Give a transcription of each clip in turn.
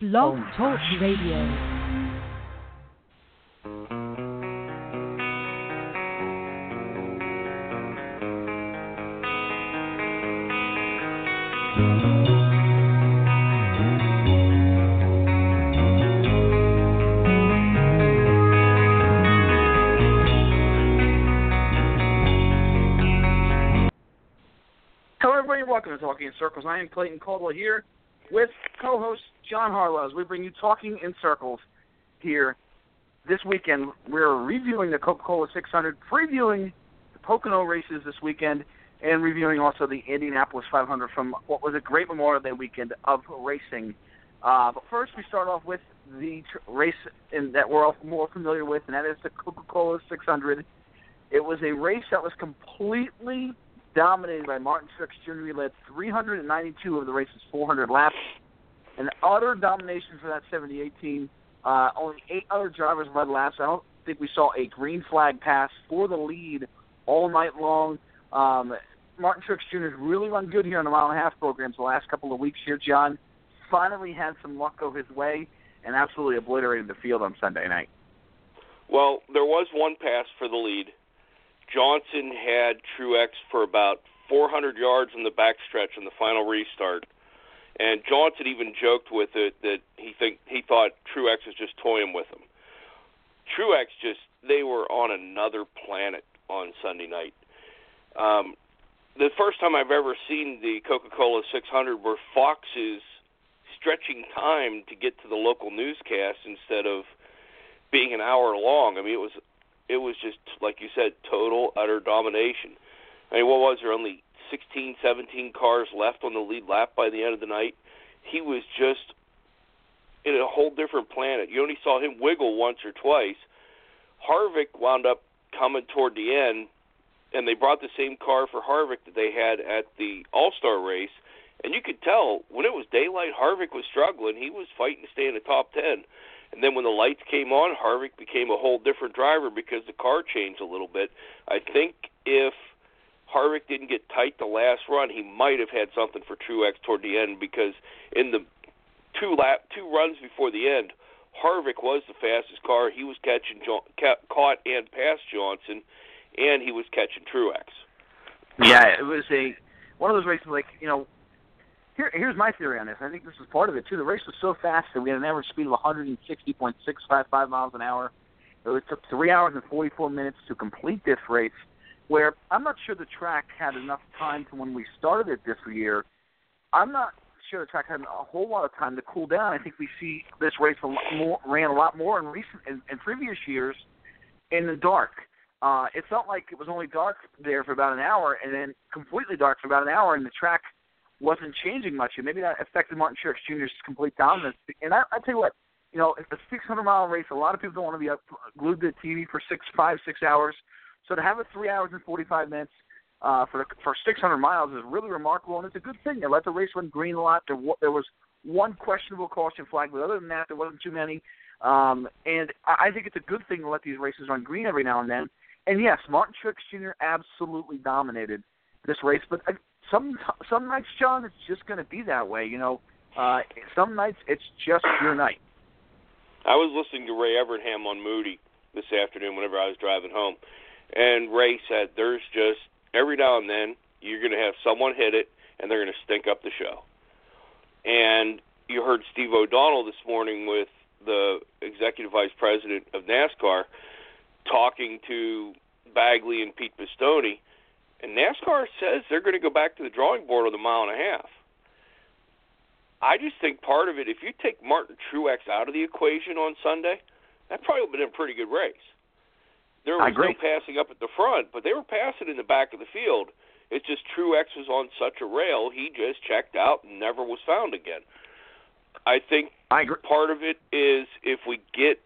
Blog Talk Radio. Hello, everybody. Welcome to Talking in Circles. I am Clayton Caldwell here with co-host John Harlow. As we bring you Talking in Circles here this weekend, we're reviewing the Coca-Cola 600, previewing the Pocono races this weekend, and reviewing also the Indianapolis 500 from what was a great Memorial Day weekend of racing. Uh, but first, we start off with the tr- race in, that we're all more familiar with, and that is the Coca-Cola 600. It was a race that was completely dominated by Martin Truex Jr. He led 392 of the race's 400 laps. An utter domination for that 78 team. Uh, only eight other drivers led laps. I don't think we saw a green flag pass for the lead all night long. Um, Martin Truex Jr. has really run good here on the mile and a half programs the last couple of weeks here, John. Finally had some luck go his way and absolutely obliterated the field on Sunday night. Well, there was one pass for the lead. Johnson had Truex for about 400 yards in the backstretch in the final restart, and Johnson even joked with it that he think he thought Truex was just toying with him. Truex just they were on another planet on Sunday night. Um, the first time I've ever seen the Coca-Cola 600 where Fox is stretching time to get to the local newscast instead of being an hour long. I mean, it was it was just like you said, total utter domination. I mean, what was there only 16, 17 cars left on the lead lap by the end of the night? He was just in a whole different planet. You only saw him wiggle once or twice. Harvick wound up coming toward the end, and they brought the same car for Harvick that they had at the All Star race. And you could tell when it was daylight, Harvick was struggling. He was fighting to stay in the top ten. And then when the lights came on, Harvick became a whole different driver because the car changed a little bit. I think if Harvick didn't get tight the last run, he might have had something for Truex toward the end because in the two lap two runs before the end, Harvick was the fastest car. He was catching John, ca- caught and passed Johnson, and he was catching Truex. Yeah, it was a one of those races like you know. Here, here's my theory on this. I think this is part of it too. The race was so fast that we had an average speed of 160.655 miles an hour. It took three hours and 44 minutes to complete this race. Where I'm not sure the track had enough time to when we started it this year. I'm not sure the track had a whole lot of time to cool down. I think we see this race a lot more, ran a lot more in recent in, in previous years in the dark. Uh, it felt like it was only dark there for about an hour, and then completely dark for about an hour, and the track wasn't changing much. And maybe that affected Martin Truex Jr.'s complete dominance. And I, I tell you what, you know, it's a 600 mile race. A lot of people don't want to be up glued to the TV for six, five, six hours. So to have it three hours and 45 minutes uh, for for 600 miles is really remarkable, and it's a good thing. They let the race run green a lot. There, there was one questionable caution flag, but other than that, there wasn't too many. Um, and I think it's a good thing to let these races run green every now and then. And yes, Martin Truex Jr. absolutely dominated this race, but uh, some some nights, John, it's just going to be that way. You know, uh, some nights it's just your night. I was listening to Ray Evernham on Moody this afternoon whenever I was driving home, and Ray said there's just every now and then you're going to have someone hit it and they're going to stink up the show. And you heard Steve O'Donnell this morning with the executive vice president of NASCAR talking to Bagley and Pete Pistone, and NASCAR says they're going to go back to the drawing board on the mile and a half. I just think part of it, if you take Martin Truex out of the equation on Sunday, that probably would have been a pretty good race. There was no passing up at the front, but they were passing in the back of the field. It's just Truex was on such a rail, he just checked out and never was found again. I think I agree. part of it is if we get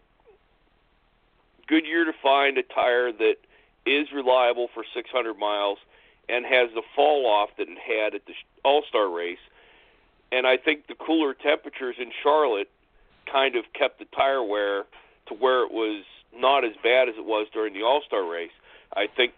Goodyear to find a tire that is reliable for 600 miles and has the fall off that it had at the All Star race, and I think the cooler temperatures in Charlotte kind of kept the tire wear to where it was not as bad as it was during the All Star race. I think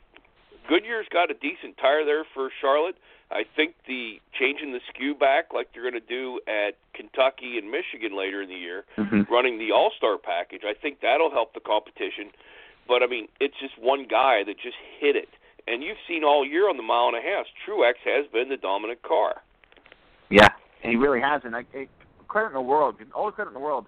Goodyear's got a decent tire there for Charlotte. I think the changing the skew back, like they're going to do at Kentucky and Michigan later in the year, Mhm. running the All Star package, I think that'll help the competition. But I mean, it's just one guy that just hit it, and you've seen all year on the mile and a half, Truex has been the dominant car. Yeah, and he really hasn't. I, I credit in the world, all the credit in the world.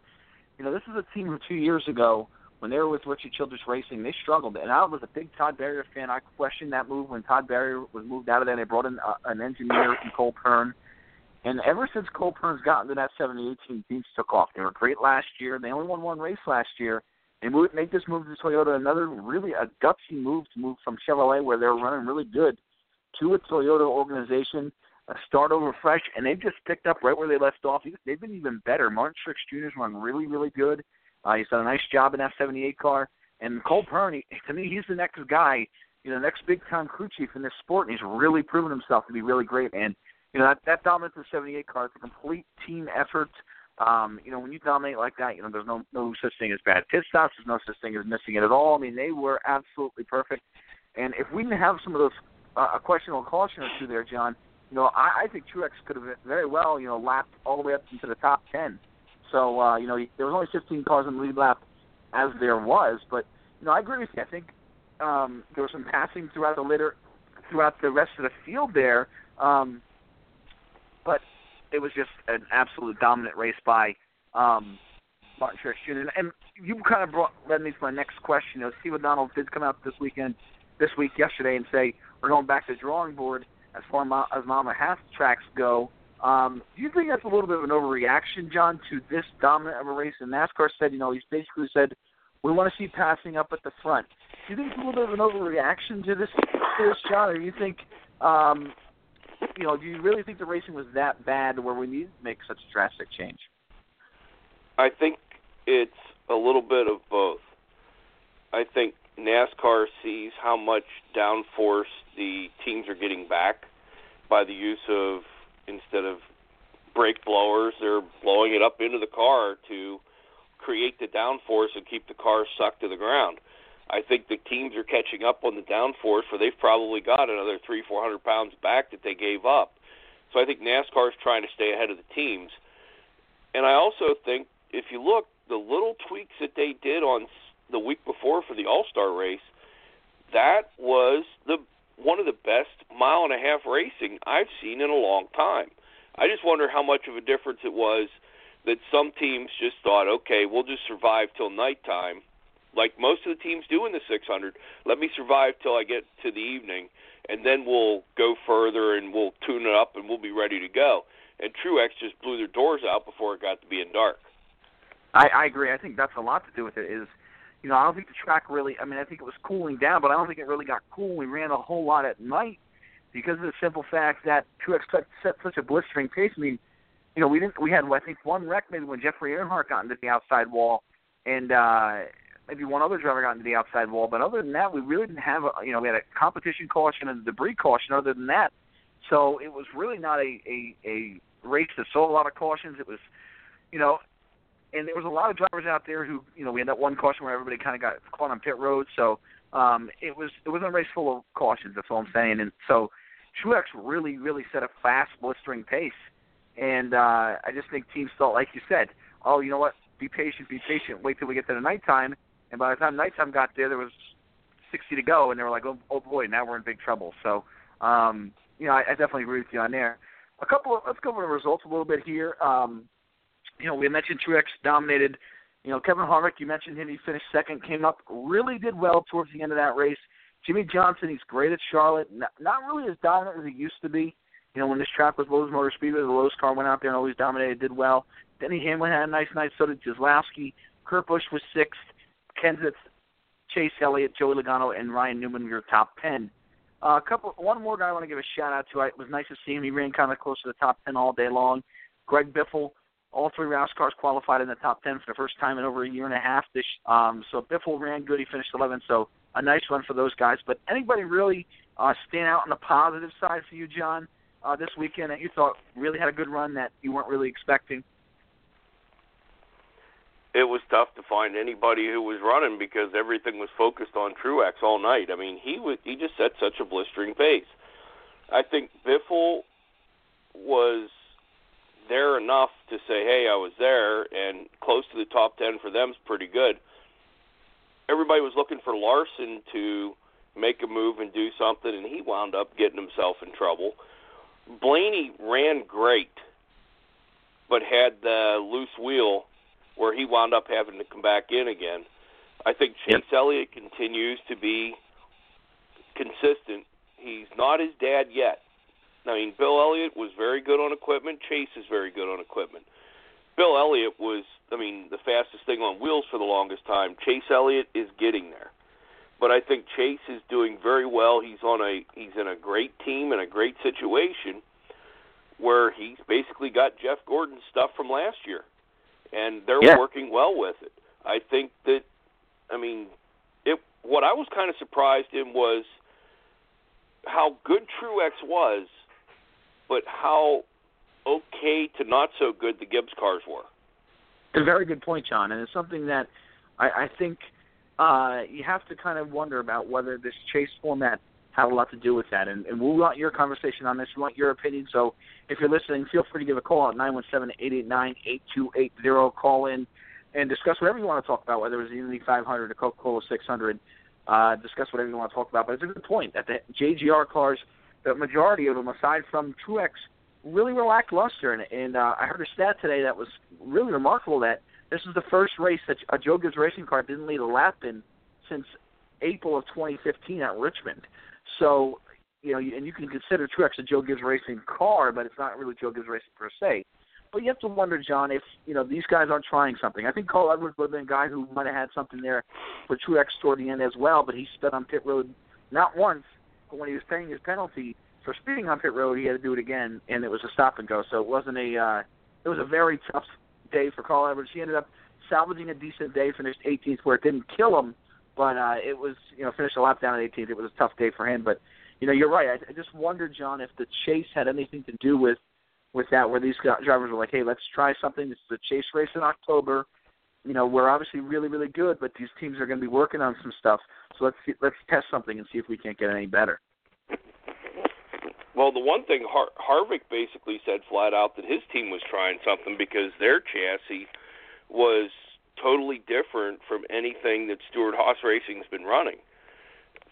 You know, this is a team from two years ago when they were with Richie Childress Racing. They struggled, and I was a big Todd Berrier fan. I questioned that move when Todd Berrier was moved out of there. They brought in uh, an engineer in Cole Pearn, and ever since Cole Pearn's gotten to that 78 team, teams took off. They were great last year. They only won one race last year. They moved, make this move to Toyota, another really a gutsy move to move from Chevrolet, where they're running really good, to a Toyota organization a start over fresh, and they've just picked up right where they left off. They've been even better. Martin Truex Jr.'s run really, really good. Uh, he's done a nice job in that 78 car. And Cole Pearn, to me, he's the next guy, you know, next big time crew chief in this sport, and he's really proven himself to be really great. And you know that that dominance of 78 car, it's a complete team effort. Um, you know, when you dominate like that, you know, there's no no such thing as bad pit stops. There's no such thing as missing it at all. I mean, they were absolutely perfect. And if we didn't have some of those uh, a questionable caution or two there, John, you know, I, I think Truex could have very well, you know, lapped all the way up into the top ten. So, uh, you know, there was only 15 cars in the lead lap as there was, but you know, I agree with you. I think um, there was some passing throughout the litter, throughout the rest of the field there, um, but it was just an absolute dominant race by um, Martin Truex Jr. And, and you kind of brought led me to my next question. You know, Steve O'Donnell did come out this weekend, this week yesterday, and say we're going back to the drawing board as far as mile and a half tracks go. Um, do you think that's a little bit of an overreaction, John, to this dominant of a race? And NASCAR said, you know, he's basically said we want to see passing up at the front. Do you think it's a little bit of an overreaction to this, this John, or do you think, um, you know, do you really think the racing was that bad where we need to make such a drastic change? I think it's a little bit of both. I think NASCAR sees how much downforce the teams are getting back by the use of instead of brake blowers, they're blowing it up into the car to create the downforce and keep the car sucked to the ground. I think the teams are catching up on the downforce, where they've probably got another three, four hundred pounds back that they gave up. So I think NASCAR is trying to stay ahead of the teams. And I also think if you look, the little tweaks that they did on the week before for the All Star race, that was the one of the best mile and a half racing I've seen in a long time. I just wonder how much of a difference it was that some teams just thought, okay, we'll just survive till nighttime, like most of the teams do in the 600. Let me survive till I get to the evening, and then we'll go further and we'll tune it up and we'll be ready to go. And Truex just blew their doors out before it got to being dark. I, I agree. I think that's a lot to do with it. Is you know, I don't think the track really. I mean, I think it was cooling down, but I don't think it really got cool. We ran a whole lot at night because of the simple fact that Truex set, such a blistering pace. I mean, you know, we didn't. We had I think one wreck maybe when Jeffrey Earnhardt got into the outside wall, and uh, maybe one other driver got into the outside wall. But other than that, we really didn't have a. You know, we had a competition caution and a debris caution. Other than that, so it was really not a a, a race that saw a lot of cautions. It was, you know, and there was a lot of drivers out there who, you know, we had that one caution where everybody kind of got caught on pit road. So um, it was it was a race full of cautions. That's all I'm saying. And so Truex really really set a fast blistering pace, and uh, I just think teams felt like you said, oh, you know what, be patient, be patient, wait till we get to the nighttime. And by the time nighttime got there, there was 60 to go, and they were like, oh, oh boy, now we're in big trouble. So um, you know, I, I definitely agree with you on there. A couple of let's go over the results a little bit here. Um, you know, we mentioned Truex dominated. You know, Kevin Harvick, you mentioned him. He finished second, came up, really did well towards the end of that race. Jimmie Johnson, he's great at Charlotte. Not, not really as dominant as he used to be. You know, when this track was Lowe's Motor Speedway, the Lowe's car went out there and always dominated, did well. Denny Hamlin had a nice night. So did Keselowski. Kurt Busch was sixth. Kenseth, Chase Elliott, Joey Logano, and Ryan Newman were top ten. Uh, a couple, one more guy I want to give a shout out to. It was nice to see him. He ran kind of close to the top ten all day long. Greg Biffle all three Roush cars qualified in the top 10 for the first time in over a year and a half. This, um, so Biffle ran good. He finished 11th. So a nice run for those guys. But anybody really uh, stand out on the positive side for you, John, uh, this weekend that you thought really had a good run that you weren't really expecting? it was tough to find anybody who was running because everything was focused on Truex all night. I mean, he was he just set such a blistering pace. I think Biffle was there enough to say, "Hey, I was there," and close to the top ten for them is pretty good. Everybody was looking for Larson to make a move and do something, and he wound up getting himself in trouble. Blaney ran great, but had the loose wheel where he wound up having to come back in again. I think Chase yep. Elliott continues to be consistent. He's not his dad yet. I mean, Bill Elliott was very good on equipment. Chase is very good on equipment. Bill Elliott was, I mean, the fastest thing on wheels for the longest time. Chase Elliott is getting there, but I think Chase is doing very well. He's on a he's in a great team and a great situation where he's basically got Jeff Gordon's stuff from last year, and they're yeah. working well with it. I think that, I mean, it. What I was kind of surprised in was how good Truex was but how okay to not so good the Gibbs cars were. A very good point, John, and it's something that I, I think uh, you have to kind of wonder about whether this chase format had a lot to do with that. And, and we want your conversation on this. We want your opinion. So if you're listening, feel free to give a call at nine one seven eight eight nine eight two eight zero. Call in and discuss whatever you want to talk about, whether it was Indy 500 or Coca-Cola 600. Uh, discuss whatever you want to talk about. But it's a good point that the JGR cars – the majority of them, aside from Truex, really were lackluster. And, and uh, I heard a stat today that was really remarkable that this is the first race that a Joe Gibbs racing car didn't lead a lap in since April of 2015 at Richmond. So, you know, and you can consider Truex a Joe Gibbs racing car, but it's not really Joe Gibbs racing per se. But you have to wonder, John, if you know these guys aren't trying something. I think Carl Edwards would have been a guy who might have had something there for Truex toward the end as well, but he sped on pit road not once, but when he was paying his penalty for speeding on pit road, he had to do it again, and it was a stop and go. So it wasn't a. Uh, it was a very tough day for Carl Edwards. He ended up salvaging a decent day, finished 18th, where it didn't kill him, but uh, it was you know finished a lap down at 18th. It was a tough day for him, but you know you're right. I, I just wondered, John, if the chase had anything to do with with that, where these drivers were like, hey, let's try something. This is a chase race in October. You know, we're obviously really, really good, but these teams are going to be working on some stuff. So let's see, let's test something and see if we can't get any better. Well, the one thing Har- Harvick basically said flat out that his team was trying something because their chassis was totally different from anything that Stewart-Haas Racing's been running.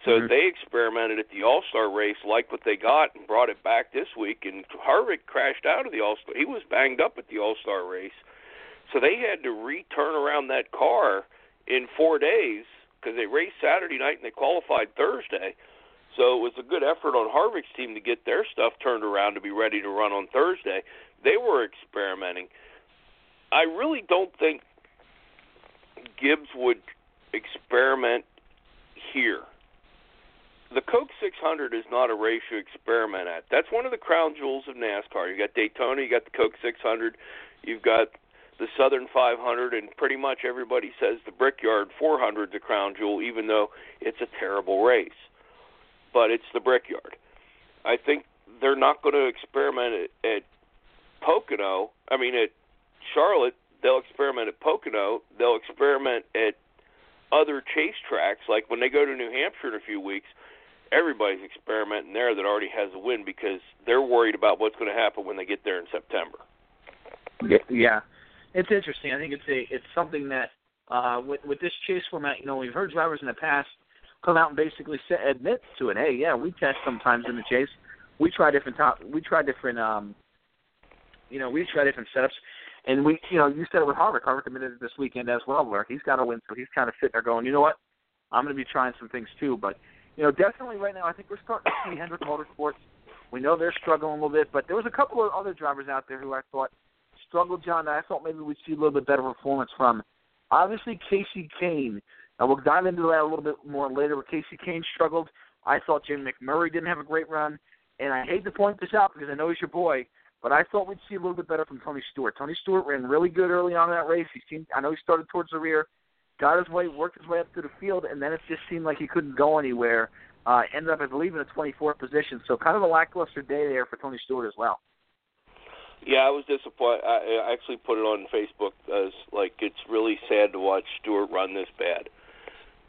So mm-hmm. they experimented at the All Star race, liked what they got, and brought it back this week. And Harvick crashed out of the All Star. He was banged up at the All Star race, so they had to return around that car in four days because they raced Saturday night and they qualified Thursday. So it was a good effort on Harvick's team to get their stuff turned around to be ready to run on Thursday. They were experimenting. I really don't think Gibbs would experiment here. The Coke 600 is not a race you experiment at. That's one of the crown jewels of NASCAR. You got Daytona, you got the Coke 600, you've got the Southern 500, and pretty much everybody says the Brickyard 400 is the crown jewel, even though it's a terrible race but it's the Brickyard. I think they're not going to experiment at, at Pocono. I mean, at Charlotte, they'll experiment at Pocono. They'll experiment at other chase tracks. Like when they go to New Hampshire in a few weeks, everybody's experimenting there that already has a win because they're worried about what's going to happen when they get there in September. Yeah, it's interesting. I think it's a it's something that uh, with with this chase format, you know, we've heard drivers in the past come out and basically say, admit to it. Hey, yeah, we test sometimes in the chase. We try different top. We try different. um You know, we try different setups. And we, you know, you said it with Harvick. Harvick admitted it this weekend as well, where he's got to win, so he's kind of sitting there going, you know what, I'm going to be trying some things too. But you know, definitely right now, I think we're starting to see Hendrick Motorsports. We know they're struggling a little bit, but there was a couple of other drivers out there who I thought struggled, John. I thought maybe we'd see a little bit better performance from. Obviously, Kasey Kahne and we'll dive into that a little bit more later. Where Kasey Kahne struggled, I thought Jim McMurray didn't have a great run, and I hate to point this out because I know he's your boy, but I thought we'd see a little bit better from Tony Stewart. Tony Stewart ran really good early on in that race. He seemed, I know he started towards the rear, got his way, worked his way up to the field, and then it just seemed like he couldn't go anywhere. Uh, ended up, I believe, in a 24th position. So kind of a lackluster day there for Tony Stewart as well. Yeah, I was disappointed. I actually put it on Facebook as like it's really sad to watch Stewart run this bad,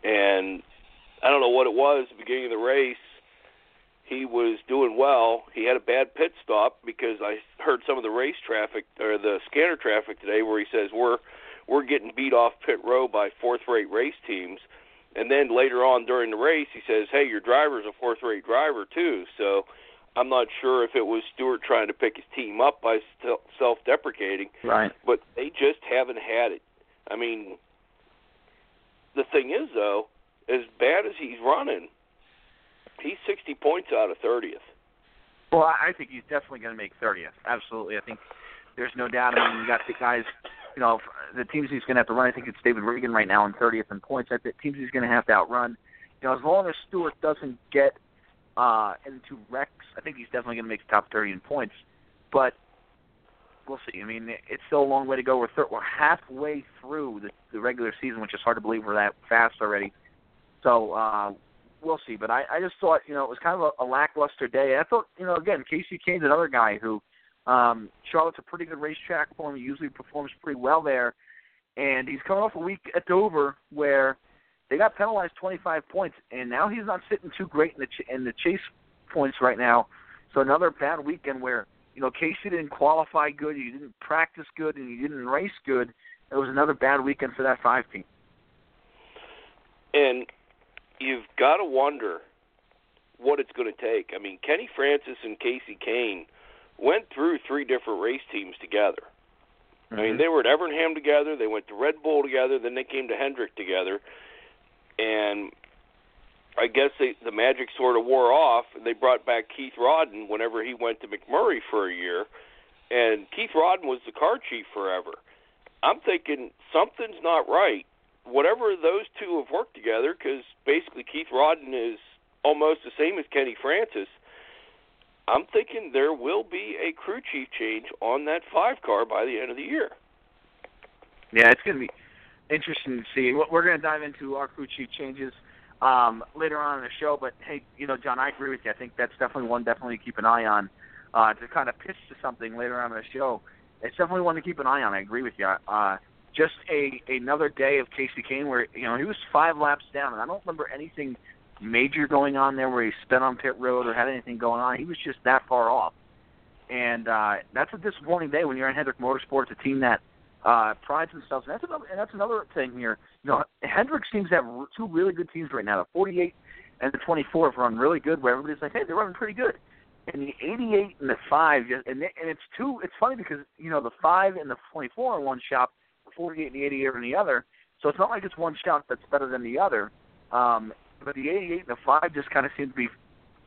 and I don't know what it was. At the beginning of the race, he was doing well. He had a bad pit stop because I heard some of the race traffic or the scanner traffic today where he says we're we're getting beat off pit row by fourth-rate race teams. And then later on during the race, he says, "Hey, your driver's a fourth-rate driver too." So I'm not sure if it was Stewart trying to pick his team up by self-deprecating, right? But they just haven't had it. I mean, the thing is though, as bad as he's running, he's 60 points out of 30th. Well, I think he's definitely going to make 30th. Absolutely, I think there's no doubt. I mean, you got the guys. You know, the teams he's going to have to run. I think it's David Ragan right now in 30th in points. I think teams he's going to have to outrun. You know, as long as Stewart doesn't get uh, into wrecks, I think he's definitely going to make the top 30 in points. But we'll see. I mean, it's still a long way to go. We're, thir- we're halfway through the, the regular season, which is hard to believe we're that fast already. So uh, we'll see. But I, I just thought, you know, it was kind of a, a lackluster day. I thought, you know, again, Kasey Kahne's another guy who um, Charlotte's a pretty good racetrack for him. He usually performs pretty well there, and he's coming off a week at Dover where they got penalized 25 points, and now he's not sitting too great in the ch- in the chase points right now. So another bad weekend where you know Kasey didn't qualify good, he didn't practice good, and he didn't race good. It was another bad weekend for that five team. And you've got to wonder what it's going to take. I mean, Kenny Francis and Kasey Kahne went through three different race teams together. Mm-hmm. I mean, mm-hmm. they were at Evernham together, they went to Red Bull together, then they came to Hendrick together, and I guess they, the magic sort of wore off. They brought back Keith Rodden whenever he went to McMurray for a year, and Keith Rodden was the car chief forever. I'm thinking something's not right whatever those two have worked together, because basically Keith Rodden is almost the same as Kenny Francis. I'm thinking there will be a crew chief change on that five car by the end of the year. Yeah, it's going to be interesting to see. We're going to dive into our crew chief changes um, later on in the show. But hey, you know, John, I agree with you. I think that's definitely one definitely to keep an eye on uh, to kind of pitch to something later on in the show. It's definitely one to keep an eye on. I agree with you. Uh, just a another day of Kasey Kahne where you know he was five laps down, and I don't remember anything major going on there where he spent on pit road or had anything going on. He was just that far off, and uh, that's a disappointing day when you're in Hendrick Motorsports, a team that uh, prides themselves. And that's another and that's another thing here. You know, Hendrick seems to have two really good teams right now. The 48 and the 24 have run really good, where everybody's like, hey, they're running pretty good. And the 88 and the five, and and it's two. It's funny because you know the five and the 24 in one shop the 48 and the 88 in the other. So it's not like it's one shot that's better than the other. Um, but the 88 and the 5 just kind of seem to be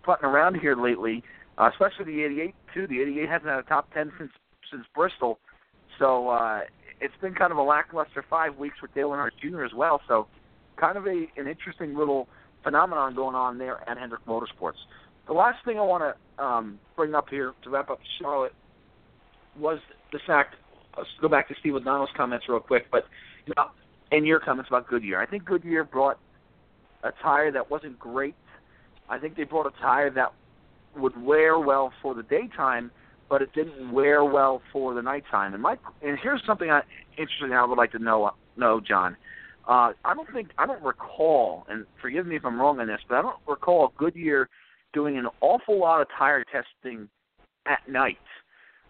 putting around here lately, uh, especially the 88 too. The 88 hasn't had a top 10 since since Bristol, so uh, it's been kind of a lackluster five weeks with Dale Earnhardt Jr. as well. So kind of a an interesting little phenomenon going on there at Hendrick Motorsports. The last thing I want to um, bring up here to wrap up Charlotte was the fact let's go back to Steve O'Donnell's comments real quick, but you know, and your comments about Goodyear. I think Goodyear brought a tire that wasn't great. I think they brought a tire that would wear well for the daytime, but it didn't wear well for the nighttime. And my and here's something I, interesting I would like to know, know John. Uh, I don't think I don't recall, and forgive me if I'm wrong on this, but I don't recall Goodyear doing an awful lot of tire testing at night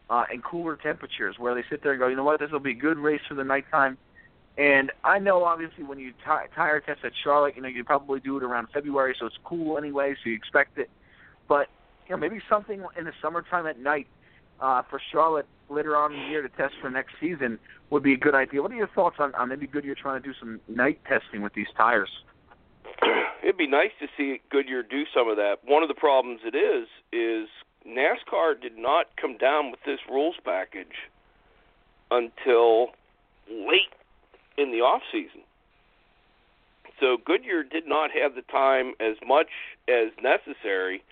uh, and cooler temperatures where they sit there and go, you know what, this will be a good race for the nighttime. And I know obviously when you t- tire test at Charlotte, you know you probably do it around February, so it's cool anyway, so you expect it. But you know maybe something in the summertime at night uh, for Charlotte later on in the year to test for next season would be a good idea. What are your thoughts on, on maybe Goodyear trying to do some night testing with these tires? It'd be nice to see Goodyear do some of that. One of the problems it is is NASCAR did not come down with this rules package until late in the off season. So Goodyear did not have the time as much as necessary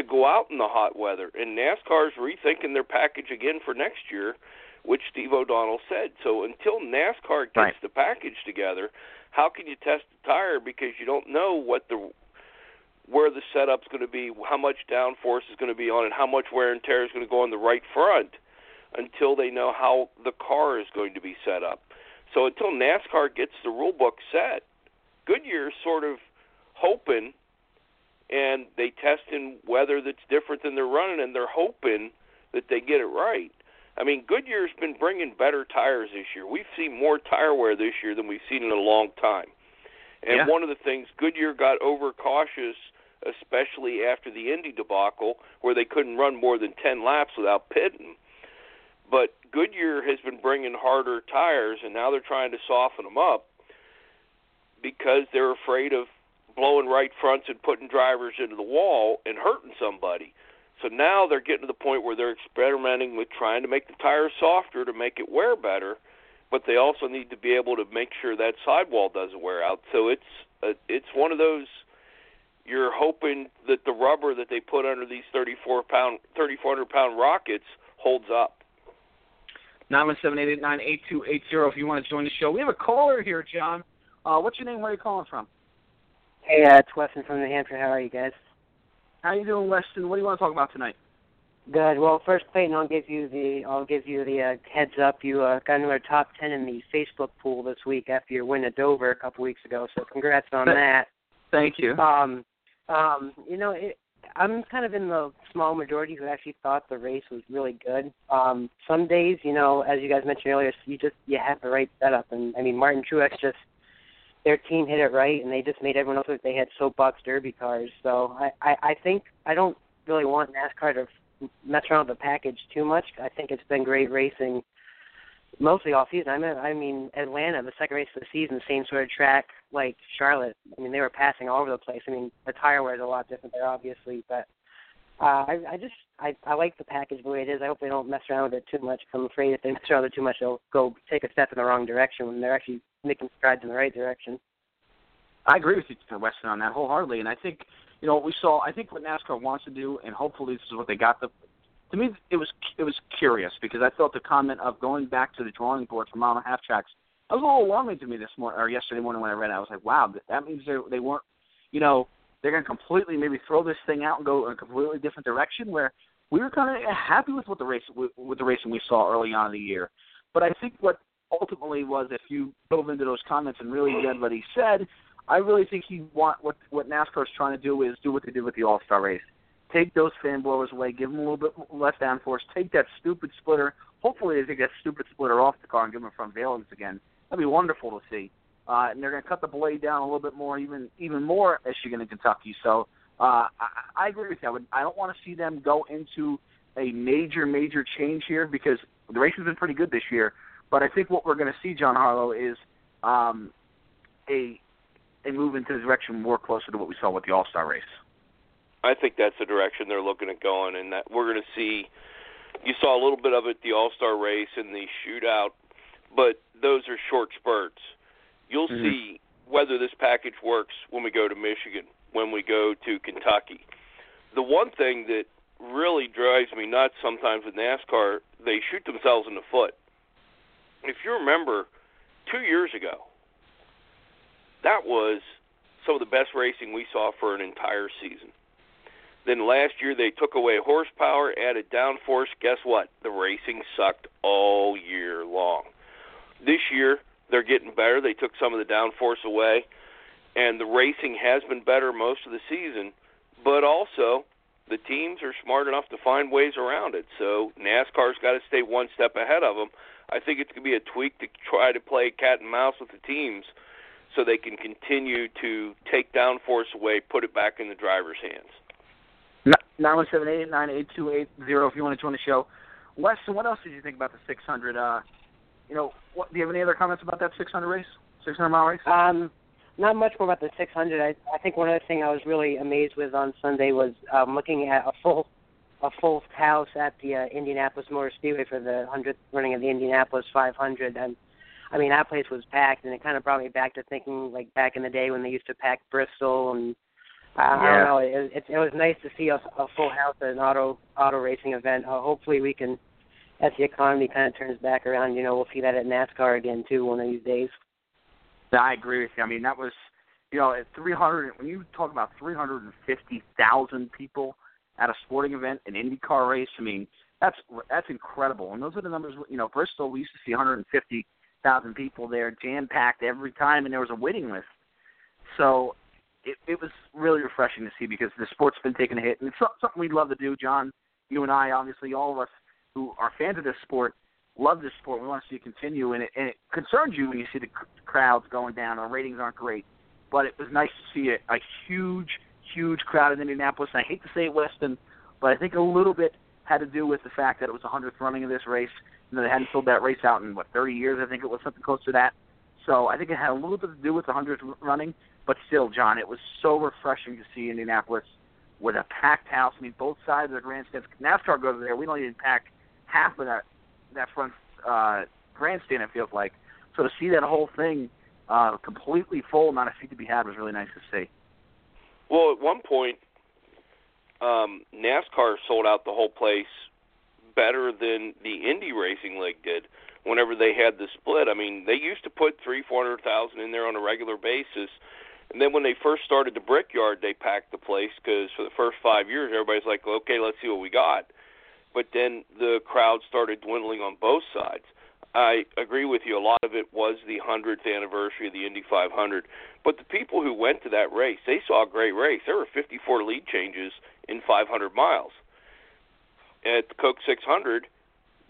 to go out in the hot weather. And NASCAR's rethinking their package again for next year, which Steve O'Donnell said. So until NASCAR gets right. the package together, how can you test the tire because you don't know what the where the setup's going to be, how much downforce is going to be on it, how much wear and tear is going to go on the right front until they know how the car is going to be set up. So until NASCAR gets the rule book set, Goodyear's sort of hoping and they test in weather that's different than they're running and they're hoping that they get it right. I mean, Goodyear's been bringing better tires this year. We've seen more tire wear this year than we've seen in a long time. And yeah. one of the things Goodyear got overcautious, especially after the Indy debacle, where they couldn't run more than 10 laps without pitting. But Goodyear has been bringing harder tires, and now they're trying to soften them up because they're afraid of blowing right fronts and putting drivers into the wall and hurting somebody. So now they're getting to the point where they're experimenting with trying to make the tires softer to make it wear better, but they also need to be able to make sure that sidewall doesn't wear out. So it's a, it's one of those you're hoping that the rubber that they put under these 34 pound 3400 pound rockets holds up. Nine one seven eight eight nine eight two eight zero. If you want to join the show, we have a caller here, John. Uh, what's your name? Where are you calling from? Hey, uh, it's Weston from New Hampshire. How are you guys? How you doing, Weston? What do you want to talk about tonight? Good. Well, first, Clayton, I'll give you the I'll give you the uh, heads up. You uh, got into our top ten in the Facebook pool this week after your win at Dover a couple weeks ago. So congrats on that. Thank you. Um, um, you know, it, I'm kind of in the small majority who actually thought the race was really good. Um, some days, you know, as you guys mentioned earlier, you just you have the right setup, and I mean, Martin Truex just their team hit it right, and they just made everyone else look they had soapbox derby cars. So I, I, I think I don't really want NASCAR to mess around with the package too much. I think it's been great racing mostly all season. I mean, I mean Atlanta, the second race of the season, same sort of track like Charlotte. I mean, they were passing all over the place. I mean, the tire wear is a lot different there, obviously, but uh, I, I just I, I like the package the way it is. I hope they don't mess around with it too much. I'm afraid if they mess around with it too much, they'll go take a step in the wrong direction when they're actually making strides in the right direction. I agree with you, Weston, on that wholeheartedly, and I think you know what we saw. I think what NASCAR wants to do, and hopefully this is what they got. The to me, it was it was curious because I thought the comment of going back to the drawing board for mile and a half tracks. That was a little alarming to me this morning or yesterday morning when I read it. I was like, wow, that means they they weren't, you know, they're going to completely maybe throw this thing out and go in a completely different direction. Where we were kind of happy with what the race with, with the racing we saw early on in the year, but I think what ultimately was if you dove into those comments and really read what he said, I really think he want what what NASCAR is trying to do is do what they did with the All Star race. Take those fan blowers away, give them a little bit less downforce, take that stupid splitter. Hopefully, they take that stupid splitter off the car and give them front valence again. That'd be wonderful to see. Uh, and they're going to cut the blade down a little bit more, even even more at Michigan and Kentucky. So uh, I, I agree with you. I, would, I don't want to see them go into a major major change here because the race has been pretty good this year. But I think what we're going to see, John Harlow, is um, a a move into the direction more closer to what we saw with the All Star race. I think that's the direction they're looking at going, and that we're going to see. You saw a little bit of it the All Star race and the shootout, but those are short spurts You'll mm-hmm. see whether this package works when we go to Michigan, when we go to Kentucky. The one thing that really drives me nuts sometimes with NASCAR, they shoot themselves in the foot. If you remember, two years ago, that was some of the best racing we saw for an entire season. Then last year they took away horsepower, added downforce. Guess what? The racing sucked all year long. This year they're getting better. They took some of the downforce away, and the racing has been better most of the season. But also, the teams are smart enough to find ways around it. So NASCAR's got to stay one step ahead of them. I think it's going to be a tweak to try to play cat and mouse with the teams so they can continue to take downforce away, put it back in the driver's hands. Nine one seven eight nine eight two eight zero. If you want to join the show, Weston, what else did you think about the six hundred? Uh, you know, what, do you have any other comments about that 600 race, 600 mile race? Um, not much more about the 600. I, I think one other thing I was really amazed with on Sunday was um, looking at a full a full house at the uh, Indianapolis Motor Speedway for the 100th running of the Indianapolis 500, and I mean that place was packed, and it kind of brought me back to thinking like back in the day when they used to pack Bristol, and uh, yeah. I don't know, it, it, it was nice to see a, a full house at an auto auto racing event. Uh, hopefully we can as the economy kind of turns back around, you know, we'll see that at NASCAR again too one of these days. Yeah, I agree with you. I mean, that was, you know, at 300. When you talk about 350,000 people at a sporting event, an IndyCar race, I mean, That's that's incredible. And those are the numbers. You know, Bristol we used to see 150,000 people there, jam packed every time, and there was a waiting list. So it, it was really refreshing to see because the sport's been taking a hit, and it's something we'd love to do, John. You and I, obviously, all of us who are fans of this sport, love this sport. We want to see it continue, and it, and it concerns you when you see the crowds going down. Our ratings aren't great, but it was nice to see a, a huge, huge crowd in Indianapolis. And I hate to say it, Weston, but I think a little bit had to do with the fact that it was the hundredth running of this race. You know, they hadn't sold that race out in what 30 years. I think it was something close to that. So I think it had a little bit to do with the hundredth running, but still, John, it was so refreshing to see Indianapolis with a packed house. I mean, both sides of the grandstands. NASCAR goes there. We don't even pack half of that that front uh, grandstand. It feels like so to see that whole thing uh, completely full, not a seat to be had, was really nice to see. Well, at one point, um, NASCAR sold out the whole place better than the Indy Racing League did. Whenever they had the split, I mean, they used to put three, four hundred thousand in there on a regular basis, and then when they first started the Brickyard, they packed the place because for the first five years, everybody's like, "Okay, let's see what we got." But then the crowd started dwindling on both sides. I agree with you. A lot of it was the 100th anniversary of the Indy 500. But the people who went to that race, they saw a great race. There were 54 lead changes in 500 miles. At the Coke 600,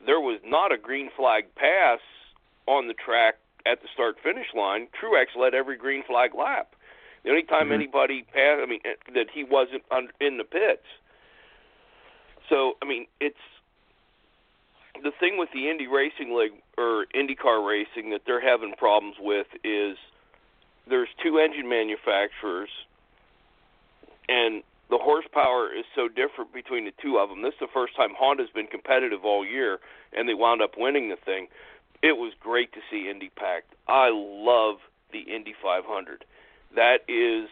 there was not a green flag pass on the track at the start finish line. Truex led every green flag lap. The only time mm-hmm. anybody passed, I mean, that he wasn't in the pits. So, I mean, it's the thing with the Indy Racing League or IndyCar racing that they're having problems with is there's two engine manufacturers, and the horsepower is so different between the two of them. This is the first time Honda's been competitive all year, and they wound up winning the thing. It was great to see Indy packed. I love the Indy 500. That is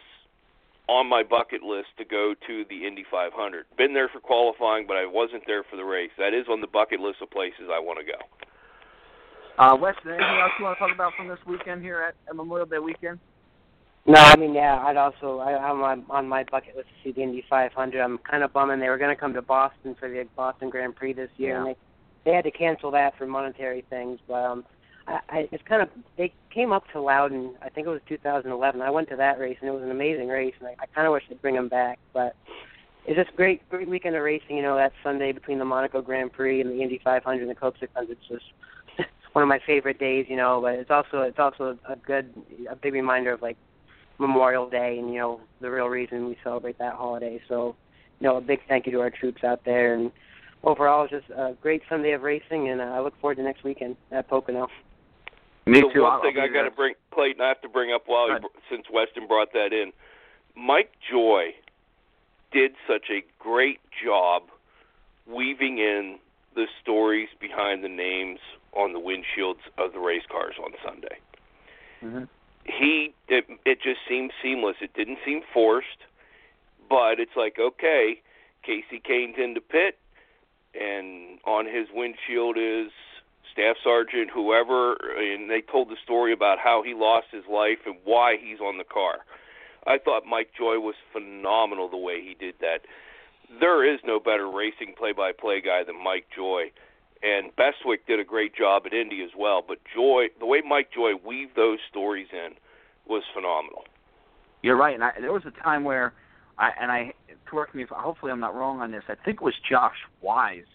on my bucket list to go to the Indy 500. Been there for qualifying, but I wasn't there for the race. That is on the bucket list of places I want to go. Uh, Weston, anything else you want to talk about from this weekend here at, at Memorial Day weekend? No, I mean, yeah, I'd also, I, I'm on, on my bucket list to see the Indy 500. I'm kind of bumming they were going to come to Boston for the Boston Grand Prix this year, yeah. and they they had to cancel that for monetary things. But um, I, I it's kind of they came up to Loudon. I think it was 2011. I went to that race and it was an amazing race, and I, I kind of wish they'd bring them back. But it's just great, great weekend of racing. You know, that Sunday between the Monaco Grand Prix and the Indy 500 and the Coke 600 is just one of my favorite days. You know, but it's also it's also a good, a big reminder of like Memorial Day and you know the real reason we celebrate that holiday. So, you know, a big thank you to our troops out there and overall, it's just a great Sunday of racing, and uh, I look forward to next weekend at Pocono. Me the too. one I'll, thing I'll I got to bring, Clayton, I have to bring up while he, since Weston brought that in, Mike Joy did such a great job weaving in the stories behind the names on the windshields of the race cars on Sunday. Mm-hmm. He it, it just seemed seamless. It didn't seem forced, but it's like okay, Kasey Kahne's in the pit, and on his windshield is staff sergeant, whoever, and they told the story about how he lost his life and why he's on the car. I thought Mike Joy was phenomenal the way he did that. There is no better racing play-by-play guy than Mike Joy, and Bestwick did a great job at Indy as well. But Joy, the way Mike Joy weaved those stories in, was phenomenal. You're right, and I, there was a time where, I and I correct me if hopefully I'm not wrong on this. I think it was Josh Wise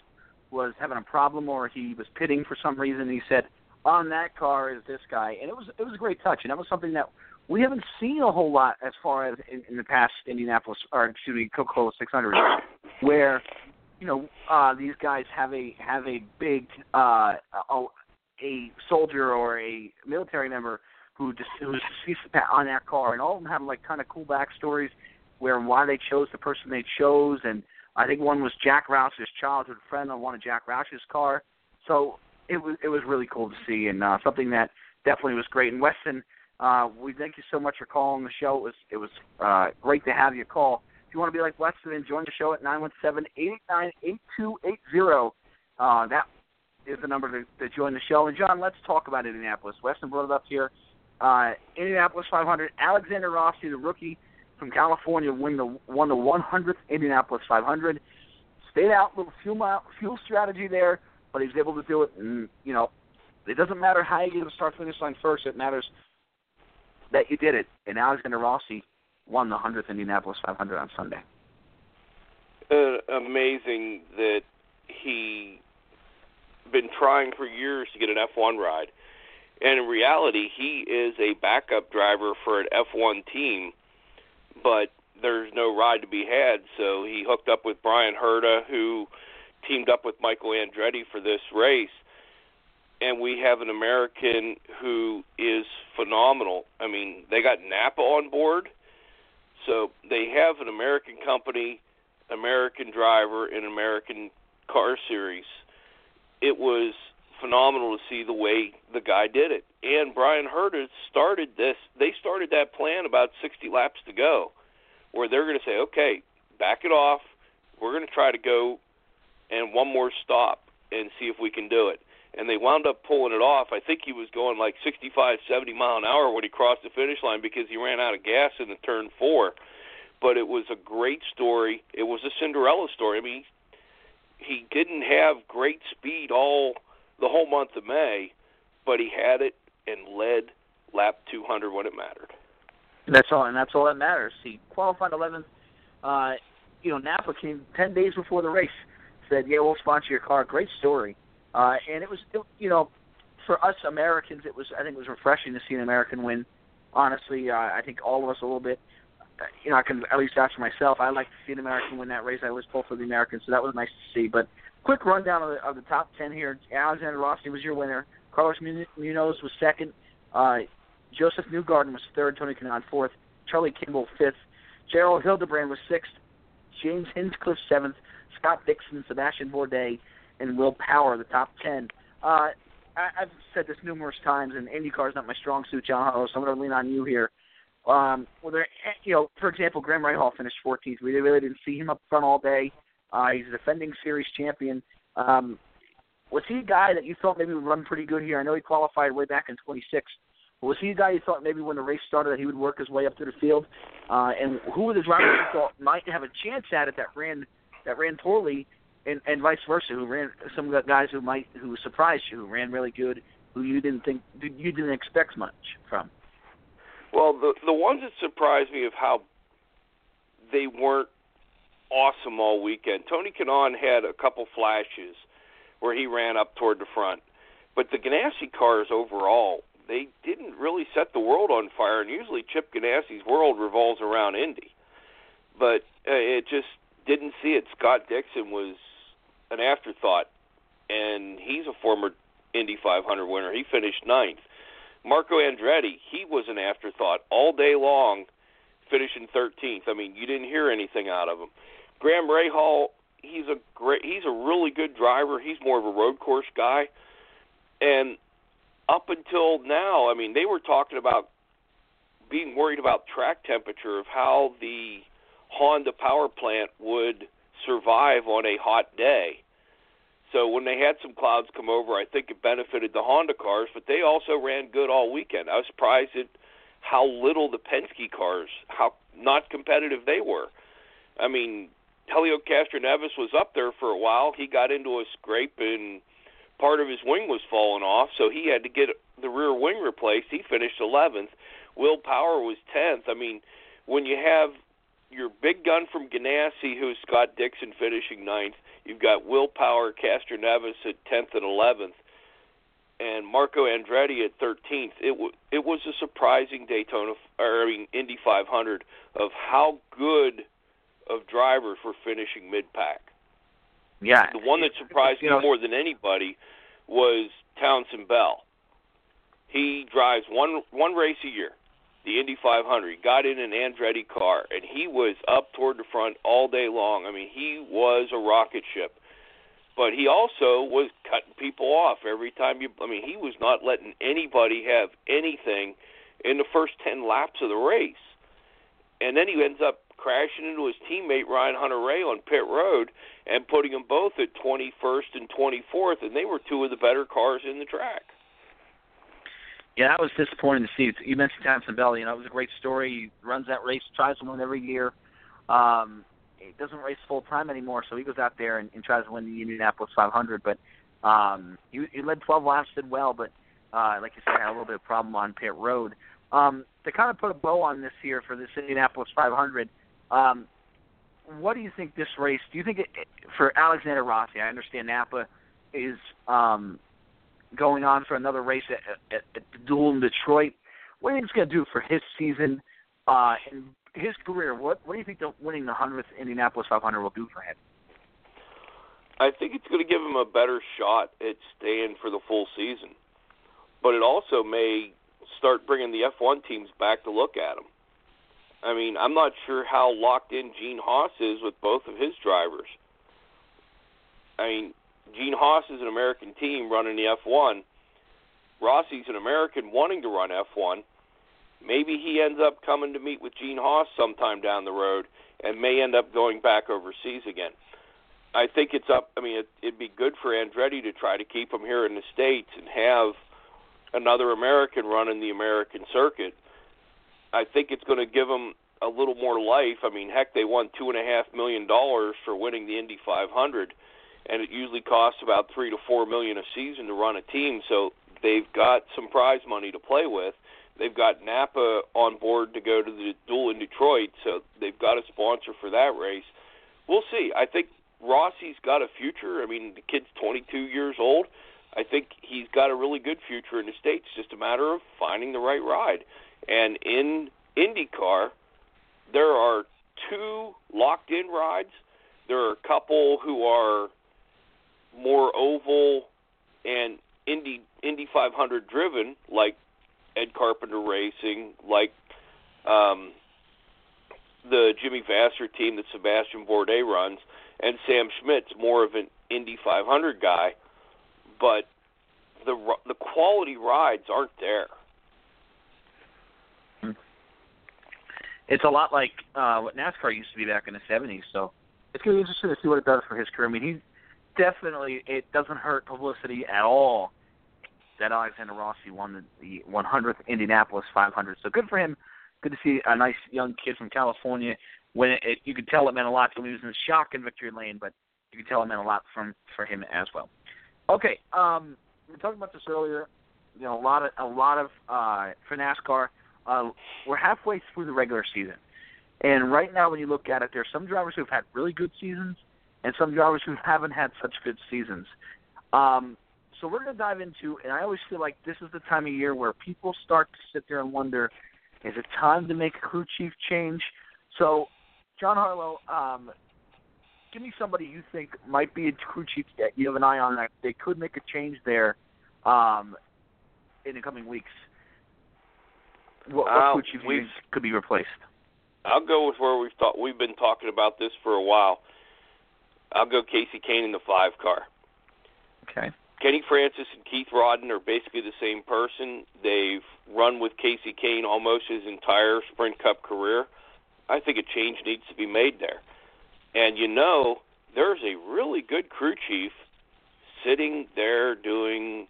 was having a problem or he was pitting for some reason. And he said, "On that car is this guy," and it was it was a great touch, and that was something that we haven't seen a whole lot as far as in, in the past Indianapolis or excuse me Coca-Cola 600, where you know uh, these guys have a have a big uh, a, a soldier or a military member who just who's deceased on that car, and all of them have like kind of cool backstories where why they chose the person they chose and I think one was Jack Roush's childhood friend on one of Jack Roush's car. So it was it was really cool to see and uh, something that definitely was great. And Weston, uh, we thank you so much for calling the show. It was it was uh, great to have you call. If you want to be like Weston and join the show at nine one seven eight nine eight two eight zero, uh, that is the number to, to join the show. And John, let's talk about Indianapolis. Weston brought it up here. Uh, Indianapolis 500. Alexander Rossi, the rookie from California won the won the 100th Indianapolis 500. stayed out, little fuel mile, fuel strategy there, but he was able to do it. And you know, it doesn't matter how you get to start finish line first. It matters that you did it. And Alexander Rossi won the 100th Indianapolis 500 on Sunday. Uh, amazing that he been trying for years to get an F1 ride. And in reality, he is a backup driver for an F1 team, but there's no ride to be had. So he hooked up with Bryan Herta, who teamed up with Michael Andretti for this race. And we have an American who is phenomenal. I mean, they got Napa on board. So they have an American company, American driver, and American car series. It was phenomenal to see the way the guy did it. And Bryan Herta started this. They started that plan about 60 laps to go, where they're going to say, "Okay, back it off. We're going to try to go and one more stop and see if we can do it." And they wound up pulling it off. I think he was going like 65, 70 mile an hour when he crossed the finish line because he ran out of gas in the turn four. But it was a great story. It was a Cinderella story. I mean, he didn't have great speed all the whole month of May, but he had it and led lap 200 when it mattered. That's all, and that's all that matters. He qualified 11th. Uh, you know, Napa came 10 days before the race, said, "Yeah, we'll sponsor your car." Great story, uh, and it was, it, you know, for us Americans, it was. I think it was refreshing to see an American win. Honestly, uh, I think all of us a little bit. Uh, you know, I can at least ask for myself. I like to see an American win that race. I always pull for the Americans, so that was nice to see. But quick rundown of the, of the top ten here. Alexander Rossi was your winner. Carlos Munoz was second. Uh, Josef Newgarden was third. Tony Kanaan fourth. Charlie Kimball fifth. JR Hildebrand was sixth. James Hinchcliffe seventh. Scott Dixon, Sebastian Bourdais, and Will Power, the top ten. Uh, I, I've said this numerous times, and IndyCar is not my strong suit, John so I'm going to lean on you here. Um, well, there, you know, for example, Graham Rahal finished 14th. We really didn't see him up front all day. Uh, he's a defending series champion. Um, was he a guy that you thought maybe would run pretty good here? I know he qualified way back in 26. But was he a guy you thought maybe when the race started that he would work his way up to the field? Uh, and who were the drivers you thought might have a chance at it that ran that ran poorly, and, and vice versa, who ran some guys who might who surprised you, who ran really good, who you didn't think you didn't expect much from? Well, the the ones that surprised me of how they weren't awesome all weekend. Tony Kanaan had a couple flashes where he ran up toward the front, but the Ganassi cars overall they didn't really set the world on fire. And usually Chip Ganassi's world revolves around Indy, but uh, it just didn't see it. Scott Dixon was an afterthought, and he's a former Indy 500 winner. He finished ninth. Marco Andretti, he was an afterthought all day long, finishing 13th. I mean, you didn't hear anything out of him. Graham Rahal, he's a great, he's a really good driver. He's more of a road course guy, and up until now, I mean, they were talking about being worried about track temperature of how the Honda power plant would survive on a hot day. So when they had some clouds come over, I think it benefited the Honda cars, but they also ran good all weekend. I was surprised at how little the Penske cars, how not competitive they were. I mean, Helio Castroneves was up there for a while. He got into a scrape and part of his wing was falling off, so he had to get the rear wing replaced. He finished 11th. Will Power was 10th. I mean, when you have your big gun from Ganassi, who's Scott Dixon finishing ninth, You've got Will Power, Castroneves at 10th and 11th, and Marco Andretti at 13th. It w- it was a surprising Daytona, or I mean Indy 500, of how good of drivers were finishing mid pack. Yeah, the one that surprised me know, more than anybody was Townsend Bell. He drives one one race a year the Indy 500. He got in an Andretti car, and he was up toward the front all day long. I mean, he was a rocket ship. But he also was cutting people off every time you. I mean, he was not letting anybody have anything in the first 10 laps of the race. And then he ends up crashing into his teammate Ryan Hunter-Reay on pit road and putting them both at 21st and 24th, and they were two of the better cars in the track yeah, that was disappointing to see. You mentioned Townsend Bell. You know, it was a great story. He runs that race, tries to win every year. Um, he doesn't race full time anymore, so he goes out there and, and tries to win the Indianapolis 500. But um, he, he led 12 laps, did well, but uh, like you said, had a little bit of problem on pit road. Um, to kind of put a bow on this here for this Indianapolis 500, um, what do you think this race? Do you think it, for Alexander Rossi? I understand Napa is um, going on for another race at, at, at the duel in Detroit. What do you think it's going to do for his season uh, and his career? What What do you think the winning the hundredth Indianapolis 500 will do for him? I think it's going to give him a better shot at staying for the full season, but it also may start bringing the F1 teams back to look at him. I mean, I'm not sure how locked in Gene Haas is with both of his drivers. I mean, Gene Haas is an American team running the F1. Rossi's an American wanting to run F1. Maybe he ends up coming to meet with Gene Haas sometime down the road and may end up going back overseas again. I think it's up. I mean, it, it'd be good for Andretti to try to keep him here in the states and have another American running the American circuit. I think it's going to give him a little more life. I mean, heck, they won two and a half million dollars for winning the Indy 500, and it usually costs about three to four million a season to run a team. So they've got some prize money to play with. They've got Napa on board to go to the duel in Detroit, so they've got a sponsor for that race. We'll see. I think Rossi's got a future. I mean, the kid's 22 years old. I think he's got a really good future in the states. Just a matter of finding the right ride. And in IndyCar, there are two locked-in rides. There are a couple who are more oval and Indy Indy 500 driven, like Ed Carpenter Racing, like um, the Jimmy Vasser team that Sebastian Bourdais runs, and Sam Schmidt's more of an Indy 500 guy but the the quality rides aren't there. Hmm. It's a lot like uh, what NASCAR used to be back in the '70s. So it's going to be interesting to see what it does for his career. I mean, he definitely it doesn't hurt publicity at all that Alexander Rossi won the, the 100th Indianapolis 500. So good for him. Good to see a nice young kid from California. When it, it, you could tell it meant a lot to him. He was in shock in victory lane, but you could tell it meant a lot from for him as well. Okay, um, we were talking about this earlier. You know, a lot of a lot of uh, for NASCAR. Uh, we're halfway through the regular season, and right now, when you look at it, there are some drivers who've had really good seasons, and some drivers who haven't had such good seasons. Um, so we're going to dive into, and I always feel like this is the time of year where people start to sit there and wonder, is it time to make a crew chief change? So, John Harlow, um, give me somebody you think might be a crew chief that you have an eye on that they could make a change there um, in the coming weeks. What, what uh, crew chief you could be replaced? I'll go with where we've thought we've been talking about this for a while. I'll go Kasey Kahne in the five car. Okay. Kenny Francis and Keith Rodden are basically the same person. They've run with Kasey Kahne almost his entire Sprint Cup career. I think a change needs to be made there. And you know, there's a really good crew chief sitting there doing,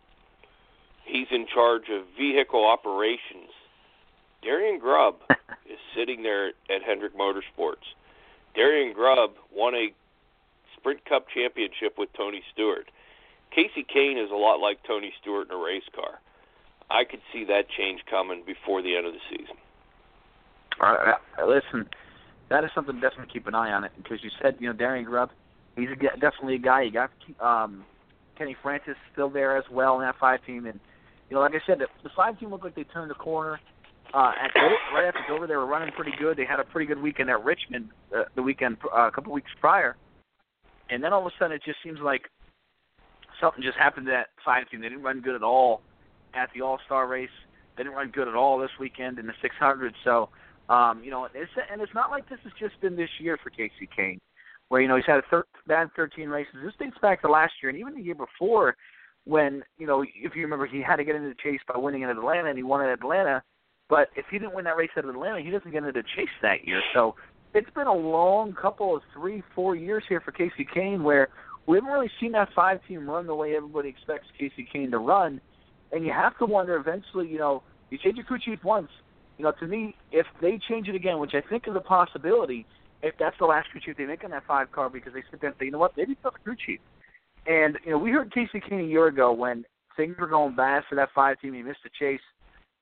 he's in charge of vehicle operations. Darian Grubb is sitting there at Hendrick Motorsports. Darian Grubb won a Sprint Cup championship with Tony Stewart. Kasey Kahne is a lot like Tony Stewart in a race car. I could see that change coming before the end of the season. All right, listen, that is something to definitely keep an eye on it because you said you know Darian Grubb, he's a, definitely a guy. You got um, Kenny Francis still there as well in that five team, and you know like I said, the, the five team looked like they turned the corner. Uh, at Dover, right after Dover, they were running pretty good. They had a pretty good weekend at Richmond uh, the weekend uh, a couple weeks prior, and then all of a sudden it just seems like something just happened to that five team. They didn't run good at all at the All Star race. They didn't run good at all this weekend in the 600. So um, you know, it's and it's not like this has just been this year for Kasey Kahne, where you know he's had a thir- bad 13 races. This dates back to last year and even the year before, when you know if you remember he had to get into the chase by winning in Atlanta and he won at Atlanta, but if he didn't win that race at Atlanta, he doesn't get into the chase that year. So it's been a long couple of three, four years here for Kasey Kahne where we haven't really seen that five team run the way everybody expects Kasey Kahne to run, and you have to wonder eventually, you know, you change your crew chief once you know, to me, if they change it again, which I think is a possibility, if that's the last crew chief they make on that five car because they sit there and say, you know what, maybe it's not the crew chief. And you know, we heard Kasey Kahne a year ago when things were going bad for that five team. He missed the chase,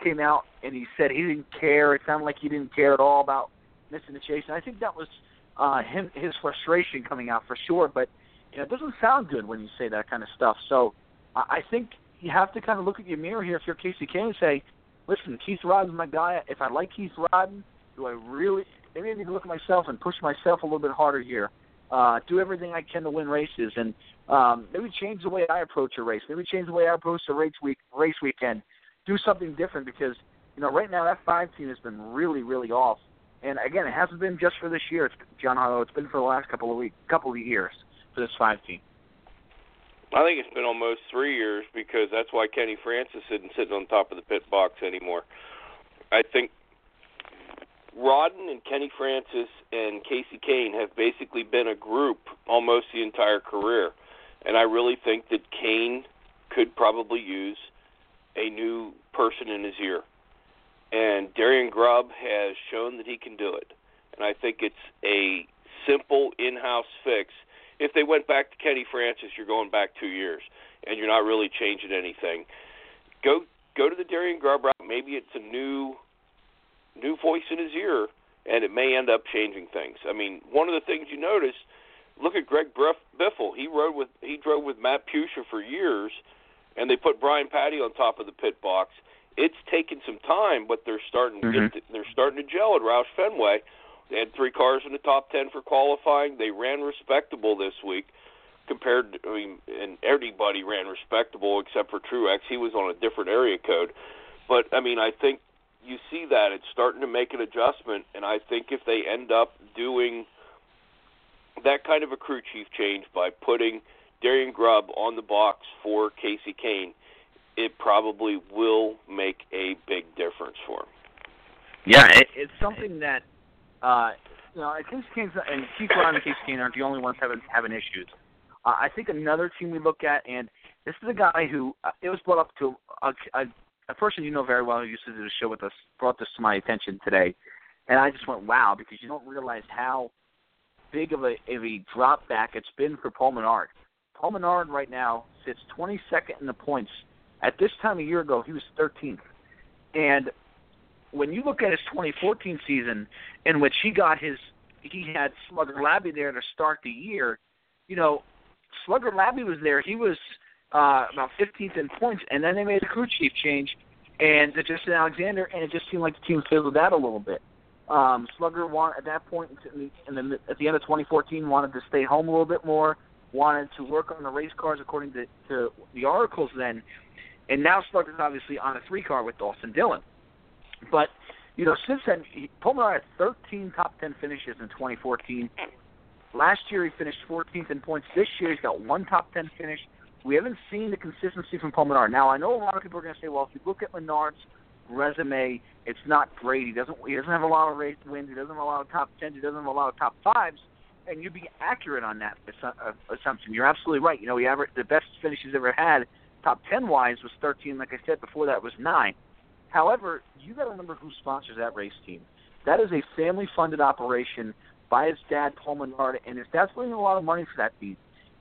came out and he said he didn't care. It sounded like he didn't care at all about missing the chase. And I think that was uh, him his frustration coming out for sure. But you know, it doesn't sound good when you say that kind of stuff. So I think you have to kind of look at your mirror here if you're Kasey Kahne and say, listen, Keith Rodden's my guy. If I like Keith Rodden, do I really? Maybe I need to look at myself and push myself a little bit harder here. Uh, do everything I can to win races, and um, maybe change the way I approach a race. Maybe change the way I approach a race week, race weekend. Do something different because you know right now that five team has been really, really off. And again, it hasn't been just for this year, it's, John Harlow. It's been for the last couple of weeks, couple of years for this five team. I think it's been almost three years because that's why Kenny Francis isn't sitting on top of the pit box anymore. I think Rodden and Kenny Francis and Kasey Kahne have basically been a group almost the entire career. And I really think that Kahne could probably use a new person in his ear. And Darian Grubb has shown that he can do it. And I think it's a simple in house fix. If they went back to Kenny Francis, you're going back two years and you're not really changing anything. Go go to the Darian Grubb route. Maybe it's a new new voice in his ear, and it may end up changing things. I mean, one of the things you notice, look at Greg Biffle. He rode with he drove with Matt Puccia for years, and they put Brian Pattie on top of the pit box. It's taken some time, but they're starting to mm-hmm. get to, they're starting to gel at Roush Fenway. They had three cars in the top ten for qualifying. They ran respectable this week compared to, I mean, and everybody ran respectable except for Truex. He was on a different area code. But I mean, I think you see that it's starting to make an adjustment, and I think if they end up doing that kind of a crew chief change by putting Darian Grubb on the box for Kasey Kahne, it probably will make a big difference for him. Yeah, it, it's something that uh, you know, Kasey Kahne's and Keith Brown and Kasey Kahne aren't the only ones having having issues. Uh, I think another team we look at, and this is a guy who uh, it was brought up to a, a a person you know very well who used to do the show with us brought this to my attention today, and I just went wow because you don't realize how big of a of a drop back it's been for Paul Menard. Paul Menard right now sits 22nd in the points. At this time a year ago, he was 13th, and when you look at his 2014 season, in which he got his he had Slugger Labbe there to start the year, you know, Slugger Labbe was there. He was uh, about 15th in points, and then they made a crew chief change, and to Justin Alexander, and it just seemed like the team fizzled out a little bit. Um, Slugger want at that point, in the, in the, at the end of 2014, wanted to stay home a little bit more, wanted to work on the race cars according to, to the articles then, and now Slugger's obviously on a three car with Austin Dillon. But you know, since then, he, Pullman had 13 top 10 finishes in 2014. Last year, he finished 14th in points. This year, he's got one top 10 finish we haven't seen the consistency from Paul Now I know a lot of people are going to say, well, if you look at Menard's resume, it's not great. He doesn't he doesn't have a lot of race wins. He doesn't have a lot of top tens. He doesn't have a lot of top fives. And you'd be accurate on that uh, assumption. You're absolutely right. You know, he ever the best finish he's ever had, top ten wise, was 13. Like I said before, that was nine. However, you got to remember who sponsors that race team. That is a family-funded operation by his dad, Paul Menard, and his dad's putting a lot of money for that team.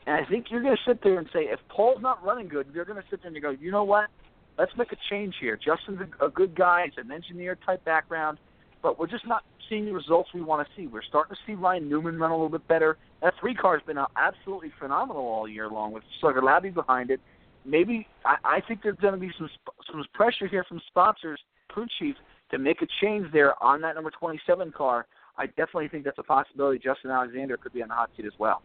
And I think you're going to sit there and say, if Paul's not running good, you're going to sit there and go, you know what? Let's make a change here. Justin's a, good guy. He's an engineer type background, but we're just not seeing the results we want to see. We're starting to see Ryan Newman run a little bit better. That three car has been absolutely phenomenal all year long with Slugger Labbe behind it. Maybe I, I think there's going to be some some pressure here from sponsors, crew chiefs, to make a change there on that number 27 car. I definitely think that's a possibility. Justin Alexander could be on the hot seat as well.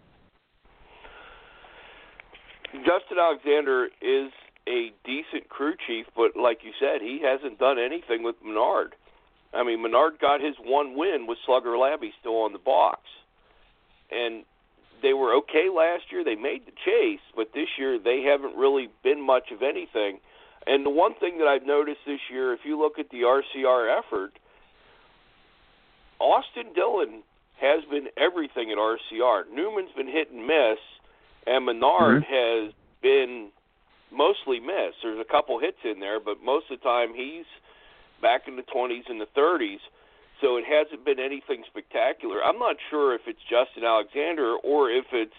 Justin Alexander is a decent crew chief, but like you said, he hasn't done anything with Menard. I mean, Menard got his one win with Slugger Labbe still on the box, and they were okay last year. They made the chase, but this year they haven't really been much of anything. And the one thing that I've noticed this year, if you look at the RCR effort, Austin Dillon has been everything at RCR. Newman's been hit and miss and Menard mm-hmm. has been mostly missed. There's a couple hits in there, but most of the time he's back in the 20s and the 30s. So it hasn't been anything spectacular. I'm not sure if it's Justin Alexander or if it's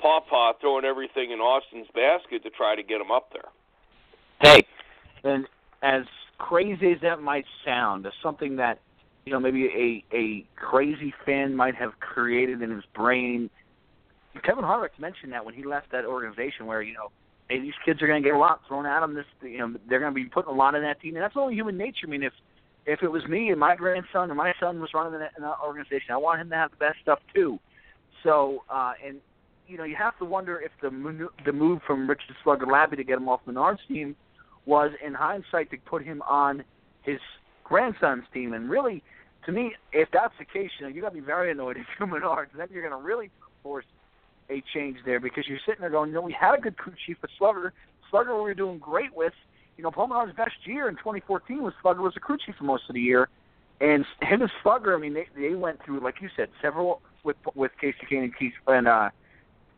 Pawpaw throwing everything in Austin's basket to try to get him up there. Hey, and as crazy as that might sound, as something that you know maybe a a crazy fan might have created in his brain. Kevin Harvick mentioned that when he left that organization, where you know, hey, these kids are going to get a lot thrown at them. This, you know, they're going to be putting a lot in that team, and that's only human nature. I mean, if if it was me and my grandson or my son was running in organization, I want him to have the best stuff too. So, uh, and you know, you have to wonder if the the move from Richard Slugger Labbe to get him off Menard's team was, in hindsight, to put him on his grandson's team. And really, to me, if that's the case, you know, you got to be very annoyed if you're Menards. Then you're going to really force a change there because you're sitting there going, you know, we had a good crew chief, but Slugger, Slugger, we were doing great with. You know, Menard's best year in 2014 was Slugger was a crew chief for most of the year, and him and Slugger, I mean, they they went through, like you said, several with with Kasey Kahne and Keith and uh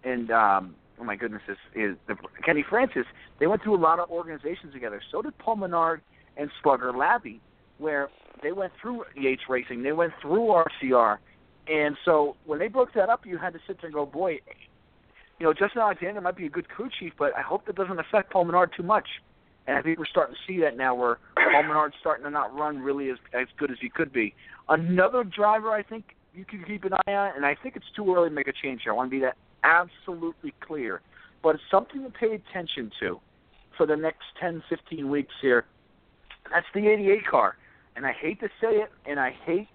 and um oh my goodness, is is the, Kenny Francis. They went through a lot of organizations together. So did Paul Menard and Slugger Labbe, where they went through Yates Racing, they went through RCR, and so when they broke that up, you had to sit there and go, boy, you know, Justin Alexander might be a good crew chief, but I hope that doesn't affect Paul Menard too much. And I think we're starting to see that now, where Paul Menard's starting to not run really as as good as he could be. Another driver, I think you can keep an eye on, and I think it's too early to make a change here. I want to be that absolutely clear. But it's something to pay attention to for the next 10, 15 weeks here. That's the 88 car. And I hate to say it, and I hate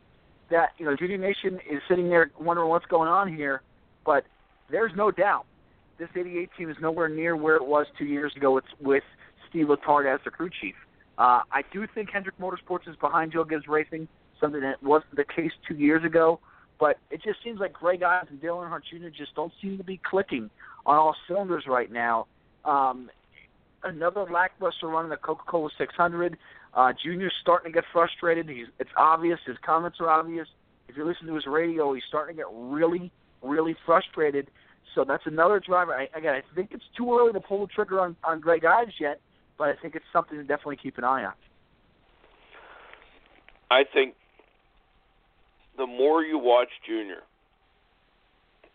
that, you know, Junior Nation is sitting there wondering what's going on here, but there's no doubt this 88 team is nowhere near where it was two years ago with, with Steve Letarte as the crew chief. Uh, I do think Hendrick Motorsports is behind Joe Gibbs Racing, something that wasn't the case two years ago. But it just seems like Greg Ives and Dale Earnhardt Jr. just don't seem to be clicking on all cylinders right now. Um, another lackluster run in the Coca-Cola 600. Uh, Junior's starting to get frustrated. He's, it's obvious. His comments are obvious. If you listen to his radio, he's starting to get really, really frustrated. So that's another driver. I, again, I think it's too early to pull the trigger on, on Greg Ives yet, but I think it's something to definitely keep an eye on. I think the more you watch Junior,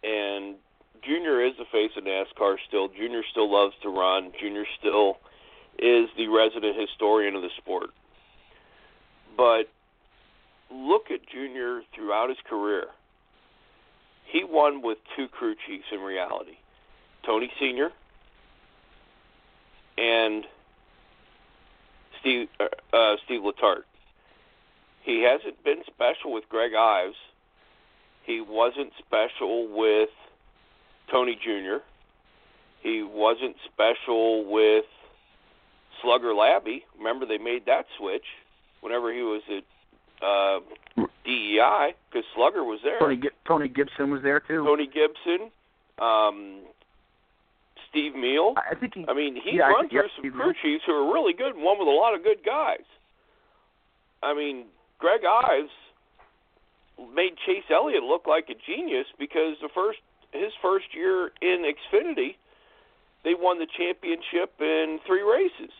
and Junior is the face of NASCAR still. Junior still loves to run. Junior still is the resident historian of the sport. But look at Junior throughout his career. He won with two crew chiefs in reality Tony Sr. and Steve, uh, uh, Steve Letarte. He hasn't been special with Greg Ives. He wasn't special with Tony Jr. He wasn't special with Slugger Labbe. Remember, they made that switch whenever he was at uh, DEI because Slugger was there. Tony, Tony Gibson was there too. Tony Gibson, um, Steve Meal. I think he. I mean, he's yeah, run through some Steve crew chiefs who are really good, and one with a lot of good guys. I mean, Greg Ives made Chase Elliott look like a genius because the first his first year in Xfinity, they won the championship in three races.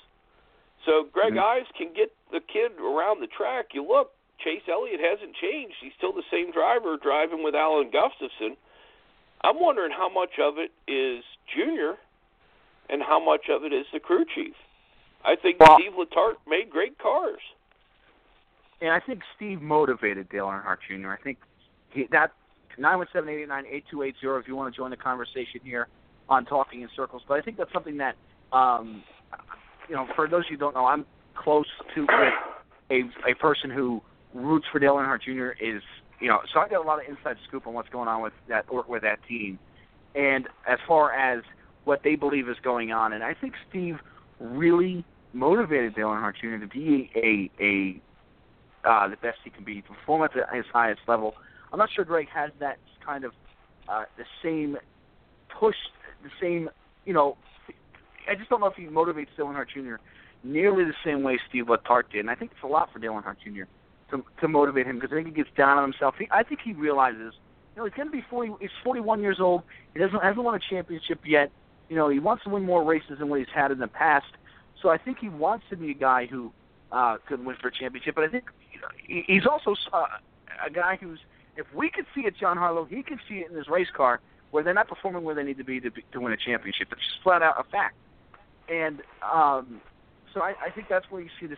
So Greg Mhm. Ives can get the kid around the track. You look, Chase Elliott hasn't changed. He's still the same driver driving with Alan Gustafson. I'm wondering how much of it is Junior and how much of it is the crew chief. I think Well- Steve Letarte made great cars. and I think Steve motivated Dale Earnhardt Jr. I think he, that nine one seven eight eight nine eight two eight zero. If you want to join the conversation here on Talking in Circles, but I think that's something that um, you know, for those who don't know, I'm close to with a a person who roots for Dale Earnhardt Jr. is you know, so I got a lot of inside scoop on what's going on with that or with that team, and as far as what they believe is going on, and I think Steve really motivated Dale Earnhardt Jr. to be a a uh, the best he can be, to perform at his highest level. I'm not sure Greg has that kind of uh, the same push, the same you know. I just don't know if he motivates Dale Earnhardt Jr. nearly the same way Steve Letarte did, and I think it's a lot for Dale Earnhardt Jr. to to motivate him because I think he gets down on himself. He, I think he realizes, you know, he's going to be 40. He's 41 years old. He doesn't hasn't won a championship yet. You know, he wants to win more races than what he's had in the past. So I think he wants to be a guy who uh, could win for a championship. But I think he's also uh, a guy who's if we could see it, John Harlow, he can see it in his race car where they're not performing where they need to be to, be, to win a championship. It's just flat out a fact. And um, so I, I think that's where you see the,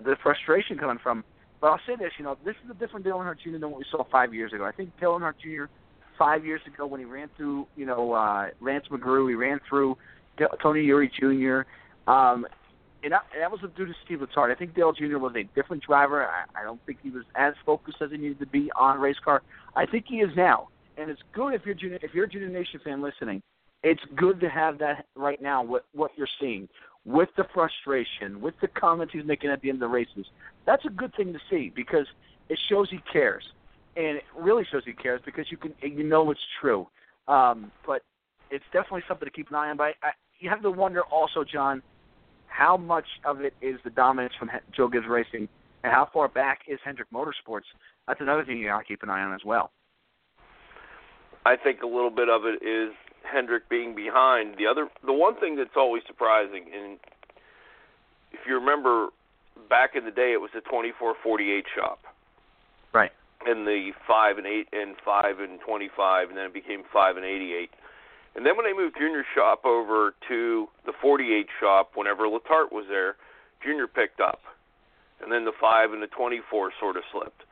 the frustration coming from. But I'll say this, you know, this is a different Dale Earnhardt Jr. than what we saw five years ago. I think Dale Earnhardt Jr. five years ago when he ran through, you know, uh, Lance McGrew, he ran through Tony Eury Jr. Um, and that, that was due to Steve Letarte. I think Dale Jr. was a different driver. I, I don't think he was as focused as he needed to be on race car. I think he is now, and it's good if you're junior, if you're a Junior Nation fan listening. It's good to have that right now. What what you're seeing with the frustration, with the comments he's making at the end of the races. That's a good thing to see because it shows he cares, and it really shows he cares because you can you know it's true. Um, but it's definitely something to keep an eye on. But I, you have to wonder also, John, how much of it is the dominance from Joe Gibbs Racing, and how far back is Hendrick Motorsports? That's another thing you got to keep an eye on as well. I think a little bit of it is Hendrick being behind. The other, the one thing that's always surprising, and if you remember back in the day, it was a 2448 shop. And the five and eight and five and 25, and then it became five and 88. And then when they moved Junior Shop over to the 48 shop, whenever Letarte was there, Junior picked up, and then the five and the 24 sort of slipped.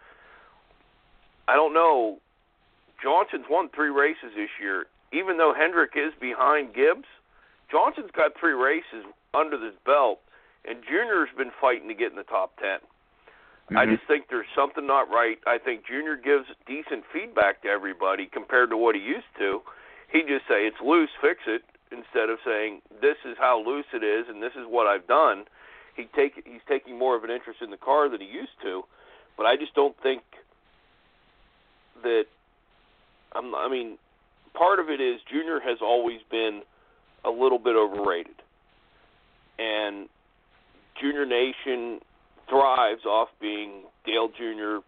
I don't know. Johnson's won three races this year. Even though Hendrick is behind Gibbs, Johnson's got three races under his belt, and Junior's been fighting to get in the top 10. Mm-hmm. I just think there's something not right. I think Junior gives decent feedback to everybody compared to what he used to he'd just say it's loose, fix it, instead of saying this is how loose it is and this is what I've done. He take he's taking more of an interest in the car than he used to, but I just don't think that. I'm, I mean, part of it is Junior has always been a little bit overrated, and Junior Nation thrives off being Dale Junior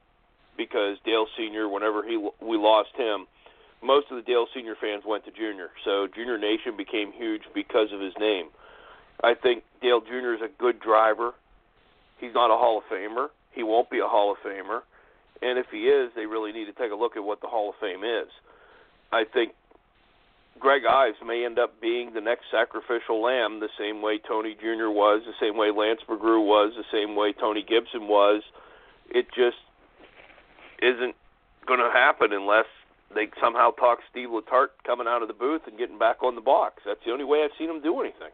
because Dale Senior, whenever he we lost him, most of the Dale Senior fans went to Junior, so Junior Nation became huge because of his name. I think Dale Jr. is a good driver. He's not a Hall of Famer. He won't be a Hall of Famer. And if he is, they really need to take a look at what the Hall of Fame is. I think Greg Ives may end up being the next sacrificial lamb, the same way Tony Jr. was, the same way Lance McGrew was, the same way Tony Gibson was. It just isn't going to happen unless they somehow talk Steve Letarte coming out of the booth and getting back on the box. That's the only way I've seen him do anything.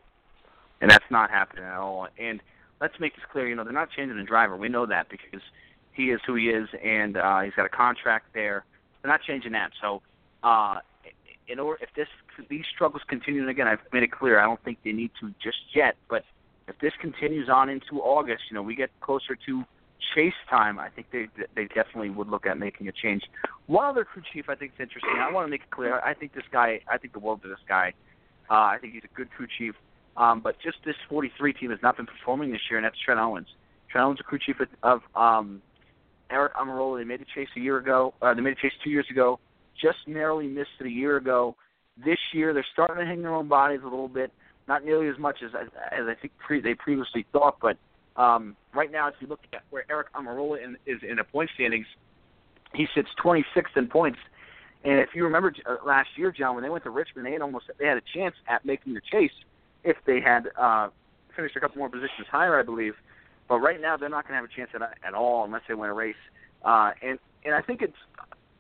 And that's not happening at all. And let's make this clear. You know, they're not changing the driver. We know that because he is who he is, and uh, he's got a contract there. They're not changing that. So, uh, in order, if this these struggles continue, and again, I've made it clear, I don't think they need to just yet. But if this continues on into August, you know, we get closer to chase time, I think they they definitely would look at making a change. One other crew chief I think is interesting. I want to make it clear. I think this guy. I think the world of this guy. Uh, I think he's a good crew chief. Um, but just this 43 team has not been performing this year, and that's Trent Owens. Trent Owens, a crew chief of, um, Aric Almirola. They made a chase a year ago. Uh, they made a chase two years ago. Just narrowly missed it a year ago. This year, they're starting to hang their own bodies a little bit. Not nearly as much as as I think pre- they previously thought, but um, right now, if you look at where Aric Almirola in, is in the point standings, he sits 26th in points. And if you remember uh, last year, John, when they went to Richmond, they had almost they had a chance at making the chase if they had uh, finished a couple more positions higher, I believe. But right now, they're not going to have a chance at, at all unless they win a race. Uh, and and I think it's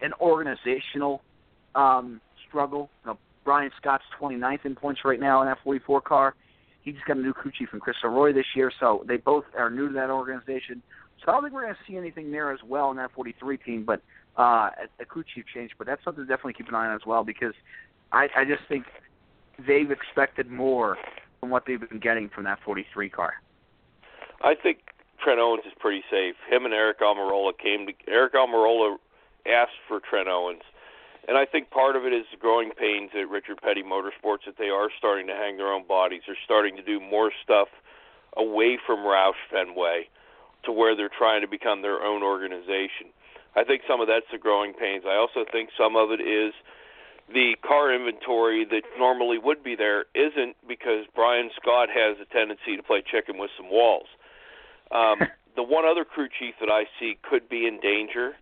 an organizational um, struggle. You know, Brian Scott's 29th in points right now in that 44 car. He just got a new crew chief in Chris Roy this year, so they both are new to that organization. So I don't think we're going to see anything there as well in that 43 team, but uh, a, chief change. But that's something to definitely keep an eye on as well because I, I just think they've expected more from what they've been getting from that 43 car. I think Trent Owens is pretty safe. Him and Aric Almirola came to Aric Almirola asked for Trent Owens and I think part of it is the growing pains at Richard Petty Motorsports that they are starting to hang their own bodies. They're starting to do more stuff away from Roush Fenway to where they're trying to become their own organization. I think some of that's the growing pains. I also think some of it is the car inventory that normally would be there isn't because Brian Scott has a tendency to play chicken with some walls. Um, the one other crew chief that I see could be in danger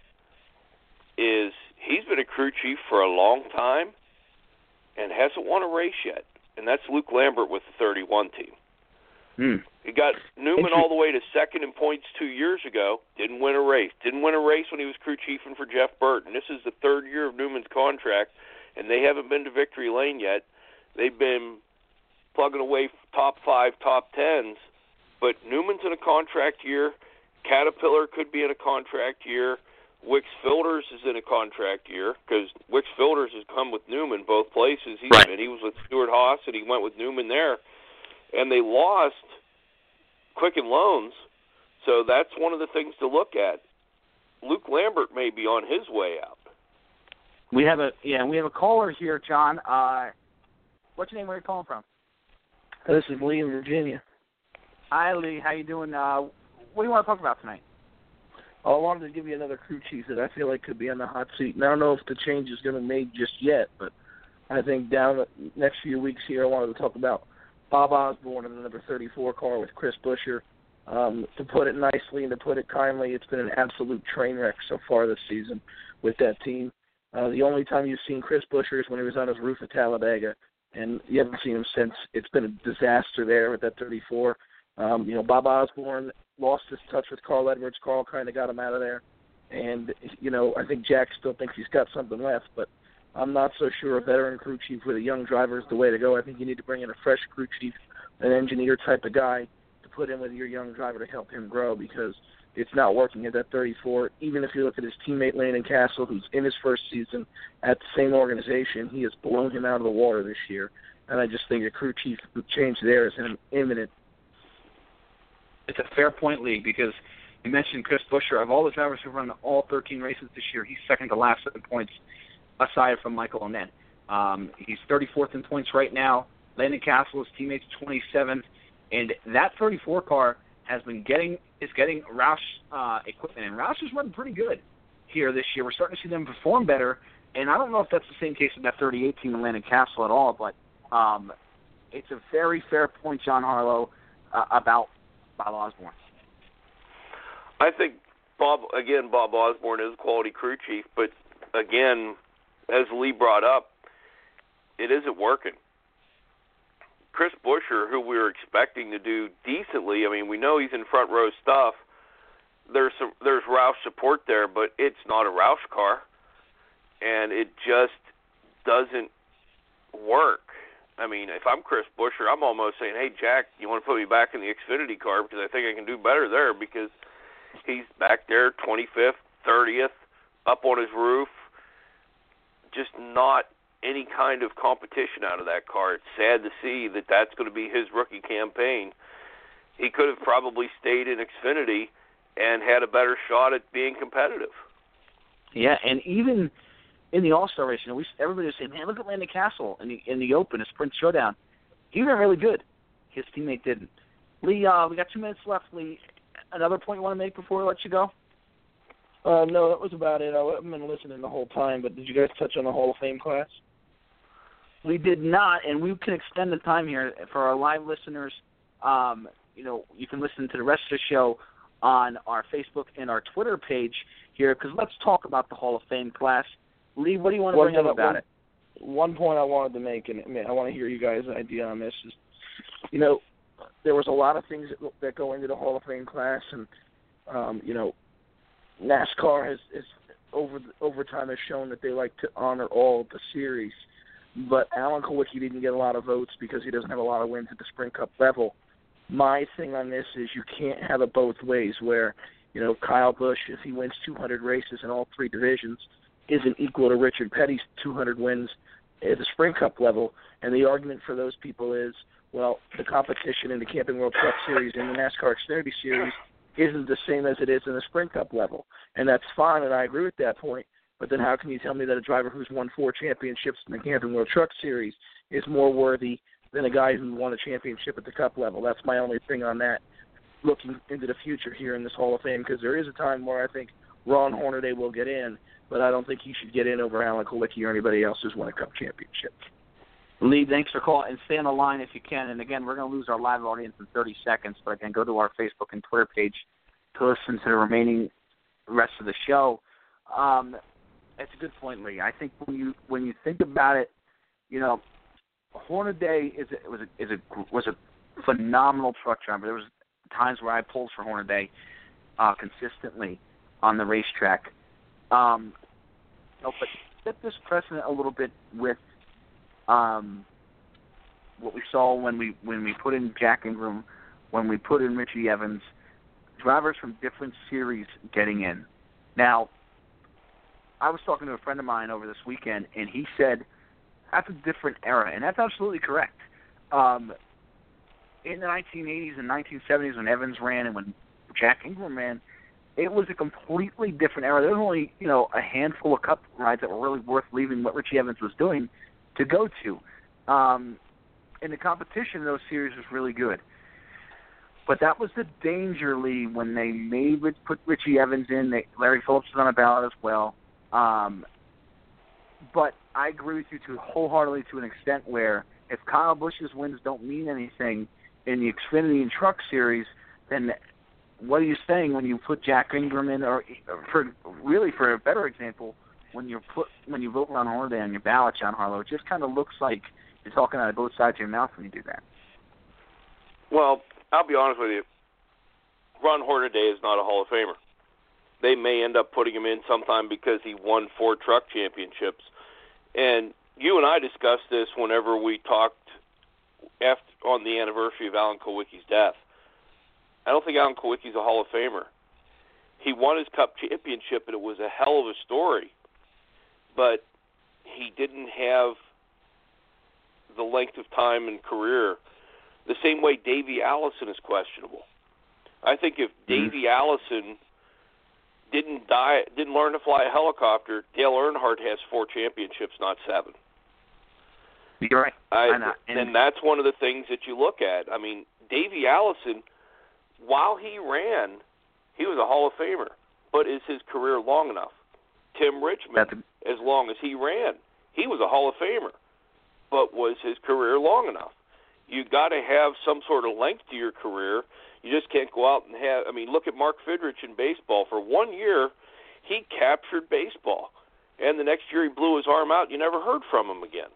is he's been a crew chief for a long time and hasn't won a race yet, and that's Luke Lambert with the 31 team. Hmm. He got Newman all the way to second in points two years ago. Didn't win a race. Didn't win a race when he was crew chiefing for Jeff Burton. This is the third year of Newman's contract, and they haven't been to victory lane yet. They've been plugging away top five, top tens. But Newman's in a contract year. Caterpillar could be in a contract year. Wix Filters is in a contract year because Wix Filters has come with Newman both places. He's Right. been, he was with Stewart-Haas and he went with Newman there, and they lost Quicken Loans, so that's one of the things to look at. Luke Lambert may be on his way out. We have a yeah, we have a caller here, John. Uh, what's your name? Where are you calling from? This is Lee in Virginia. Hi, Lee. How you doing? Uh, what do you want to talk about tonight? I wanted to give you another crew chief that I feel like could be on the hot seat. And I don't know if the change is going to be made just yet, but I think down the next few weeks here, I wanted to talk about Bob Osborne in the number 34 car with Chris Buescher. Um, to put it nicely and to put it kindly, it's been an absolute train wreck so far this season with that team. Uh, the only time you've seen Chris Buescher is when he was on his roof at Talladega, and you haven't seen him since. It's been a disaster there with that 34. Um, you know, Bob Osborne lost his touch with Carl Edwards. Carl kind of got him out of there, and you know, I think Jack still thinks he's got something left, but I'm not so sure a veteran crew chief with a young driver is the way to go. I think you need to bring in a fresh crew chief, an engineer type of guy to put in with your young driver to help him grow because it's not working at that 34. Even if you look at his teammate Landon Cassill, who's in his first season at the same organization, he has blown him out of the water this year. And I just think a crew chief change there is imminent. It's a fair point, Lee, because you mentioned Chris Buescher. Of all the drivers who've run all 13 races this year, he's second to last in points, aside from Michael Annett. Um, he's 34th in points right now. Landon Cassill, his teammates, 27th, and that 34 car has been getting is getting Roush uh, equipment, and Roush is running pretty good here this year. We're starting to see them perform better, and I don't know if that's the same case with that 38 team in Landon Cassill at all, but um, it's a very fair point, John Harlow, uh, about Bob Osborne. I think Bob again. Bob Osborne is a quality crew chief, but again, as Lee brought up, it isn't working. Chris Buescher, who we were expecting to do decently, I mean, we know he's in front row stuff. There's some there's Roush support there, but it's not a Roush car, and it just doesn't work. I mean, if I'm Chris Buescher, I'm almost saying, "Hey, Jack, you want to put me back in the Xfinity car because I think I can do better there because he's back there, 25th, 30th, up on his roof, just not any kind of competition out of that car. It's sad to see that that's going to be his rookie campaign. He could have probably stayed in Xfinity and had a better shot at being competitive. Yeah, and even in the All Star race, you know, we everybody was saying, "Man, look at Landon Cassill in the in the Open, a sprint showdown." He ran really good. His teammate didn't. Lee, uh, we got two minutes left. Lee, another point you want to make before we let you go? Uh, no, that was about it. I haven't been listening the whole time, but did you guys touch on the Hall of Fame class? We did not, and we can extend the time here for our live listeners. Um, you know, you can listen to the rest of the show on our Facebook and our Twitter page here because let's talk about the Hall of Fame class. Lee, what do you want to One bring up about one- it? One point I wanted to make, and I want to hear you guys' idea on this, is, you know, there was a lot of things that, that go into the Hall of Fame class, and um, you know, NASCAR has, has over over time has shown that they like to honor all the series, but Alan Kulwicki didn't get a lot of votes because he doesn't have a lot of wins at the Sprint Cup level. My thing on this is you can't have it both ways, where you know Kyle Busch, if he wins 200 races in all three divisions, isn't equal to Richard Petty's 200 wins at the Sprint Cup level. And the argument for those people is, well, the competition in the Camping World Truck Series and the NASCAR Xfinity Series isn't the same as it is in the Sprint Cup level, and that's fine, and I agree with that point. But then how can you tell me that a driver who's won four championships in the Camping World Truck Series is more worthy than a guy who won a championship at the Cup level? That's my only thing on that. Looking into the future here in this Hall of Fame, because there is a time where I think Ron Hornaday will get in, but I don't think he should get in over Alan Kulwicki or anybody else who's won a Cup championship. Lee, thanks for calling and stay on the line if you can. And again, we're going to lose our live audience in 30 seconds, but again, go to our Facebook and Twitter page to listen to the remaining rest of the show. Um, it's a good point, Lee. I think when you when you think about it, you know, Hornaday is a, was a, is a was a phenomenal truck driver. There was times where I pulled for Hornaday uh, consistently on the racetrack. Um, no, but set this precedent a little bit with um, what we saw when we when we put in Jack Ingram, when we put in Richie Evans, drivers from different series getting in. Now, I was talking to a friend of mine over this weekend, and he said that's a different era, and that's absolutely correct. Um, in the 1980s and 1970s, when Evans ran and when Jack Ingram ran, it was a completely different era. There was only you know a handful of Cup rides that were really worth leaving what Richie Evans was doing to go to. Um, and the competition in those series was really good. But that was the danger, Lee, when they made put Richie Evans in. They, Larry Phillips was on a ballot as well. Um, but I agree with you to wholeheartedly to an extent where if Kyle Busch's wins don't mean anything in the Xfinity and Truck Series, then what are you saying when you put Jack Ingram in, or for really for a better example, when you put when you vote Ron Hornaday on your ballot, John Harlow, it just kind of looks like you're talking out of both sides of your mouth when you do that. Well, I'll be honest with you. Ron Hornaday is not a Hall of Famer. They may end up putting him in sometime because he won four truck championships. And you and I discussed this whenever we talked after, on the anniversary of Alan Kulwicki's death. I don't think Alan Kulwicki's a Hall of Famer. He won his Cup championship, and it was a hell of a story but he didn't have the length of time and career the same way Davey Allison is questionable. I think if mm-hmm. Davey Allison didn't die, didn't learn to fly a helicopter, Dale Earnhardt has four championships, not seven. You're right. I, and, and that's one of the things that you look at. I mean, Davey Allison, while he ran, he was a Hall of Famer. But is his career long enough? Tim Richmond, as long as he ran, he was a Hall of Famer. But was his career long enough? You got to have some sort of length to your career. You just can't go out and have. I mean, look at Mark Fidrych in baseball. For one year, he captured baseball, and the next year he blew his arm out. You never heard from him again.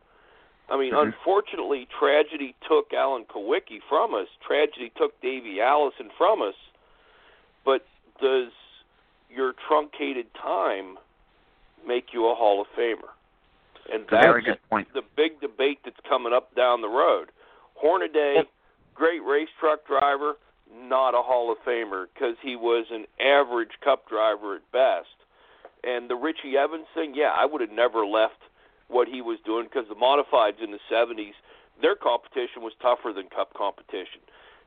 I mean, mm-hmm. unfortunately, tragedy took Alan Kulwicki from us. Tragedy took Davey Allison from us. But does your truncated time make you a Hall of Famer. And that's Very good point. the big debate that's coming up down the road. Hornaday, yep. great race truck driver, not a Hall of Famer because he was an average Cup driver at best. And the Richie Evans thing, yeah, I would have never left what he was doing because the modifieds in the 70s, their competition was tougher than Cup competition.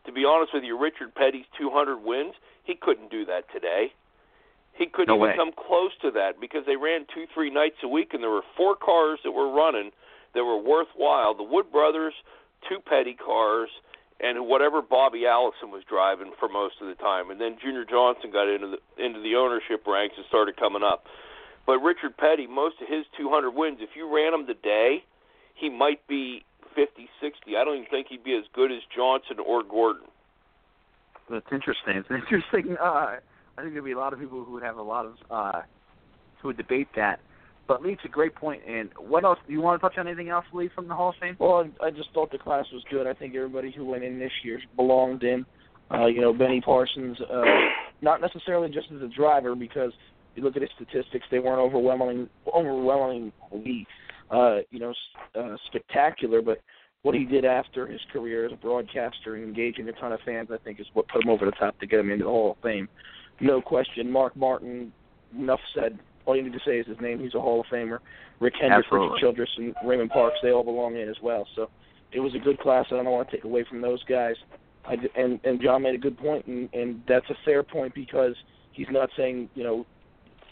To be honest with you, Richard Petty's 200 wins, he couldn't do that today. He couldn't no even way. come close to that because they ran two, three nights a week, and there were four cars that were running that were worthwhile. The Wood brothers, two petty cars, and whatever Bobby Allison was driving for most of the time. And then Junior Johnson got into the into the ownership ranks and started coming up. But Richard Petty, most of his 200 wins, if you ran him today, he might be 50, 60. I don't even think he'd be as good as Johnson or Gordon. That's interesting. It's an interesting uh, I think there'd be a lot of people who would have a lot of uh, who would debate that. But Lee, it's a great point. And what else? Do you want to touch on anything else, Lee, from the Hall of Fame? Well, I just thought the class was good. I think everybody who went in this year belonged in. Uh, you know, Benny Parsons, uh, not necessarily just as a driver, because you look at his statistics, they weren't overwhelming, overwhelmingly, uh, you know, uh, spectacular. But what he did after his career as a broadcaster and engaging a ton of fans, I think, is what put him over the top to get him into the Hall of Fame no question. Mark Martin, enough said. All you need to say is his name. He's a Hall of Famer. Rick Hendrick, Richard Childress, and Raymond Parks, they all belong in as well. So it was a good class. I don't want to take away from those guys. I, and and John made a good point, and and that's a fair point because he's not saying you know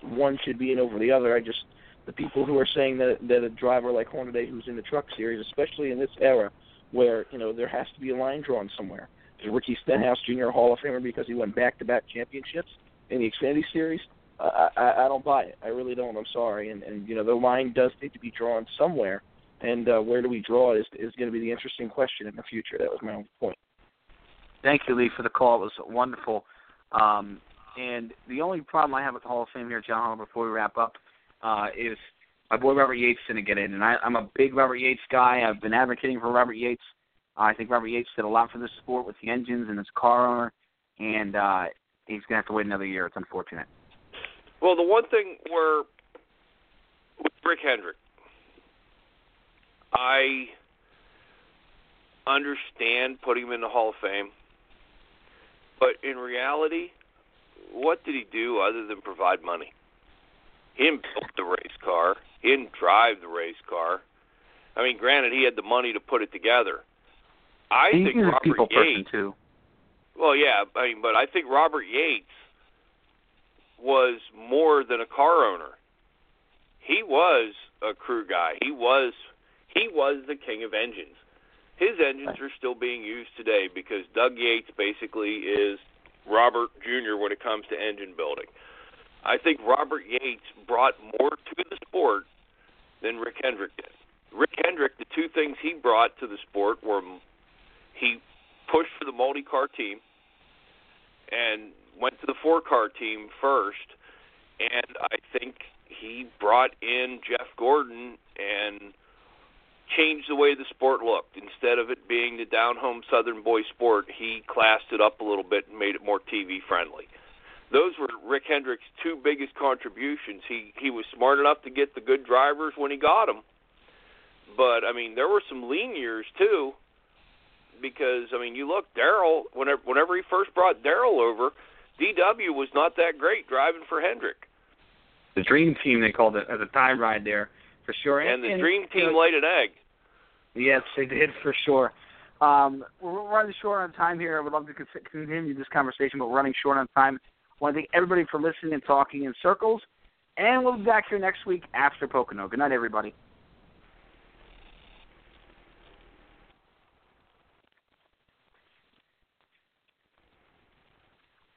one should be in over the other. I just the people who are saying that that a driver like Hornaday, who's in the Truck Series, especially in this era, where you know there has to be a line drawn somewhere. Is Ricky Stenhouse Jr. Hall of Famer because he won back-to-back championships in the Xfinity Series. I, I, I don't buy it. I really don't. I'm sorry. And, and you know the line does need to be drawn somewhere. and uh, where do we draw is is going to be the interesting question in the future. That was my own point. Thank you, Lee, for the call. It was wonderful. Um, and the only problem I have with the Hall of Fame here, John before we wrap up, uh, is my boy Robert Yates didn't get in, and I, I'm a big Robert Yates guy. I've been advocating for Robert Yates. Uh, I think Robert Yates did a lot for this sport with the engines and his car owner, and uh, he's going to have to wait another year. It's unfortunate. Well, the one thing where with Rick Hendrick, I understand putting him in the Hall of Fame, but in reality, what did he do other than provide money? He didn't build the race car. He didn't drive the race car. I mean, granted, he had the money to put it together. I He's think Robert people person Yates. too. Well, yeah, I mean, but I think Robert Yates was more than a car owner. He was a crew guy. He was he was the king of engines. His engines are still being used today because Doug Yates basically is Robert Jr. when it comes to engine building. I think Robert Yates brought more to the sport than Rick Hendrick did. Rick Hendrick, the two things he brought to the sport were he pushed for the multi-car team and went to the four-car team first, and I think he brought in Jeff Gordon and changed the way the sport looked. Instead of it being the down-home Southern boy sport, he classed it up a little bit and made it more TV friendly. Those were Rick Hendrick's two biggest contributions. He he was smart enough to get the good drivers when he got them, but I mean there were some lean years too because I mean, you look, Darrell. Whenever whenever he first brought Darrell over, DW was not that great driving for Hendrick, The dream team they called it as a time ride there for sure. and the and, Dream you Team know, laid an egg. Yes, they did for sure. Um, we're running short on time here. I would love to continue this conversation, but we're running short on time. I want to thank everybody for listening and talking in circles, and we'll be back here next week after Pocono. Good night, everybody.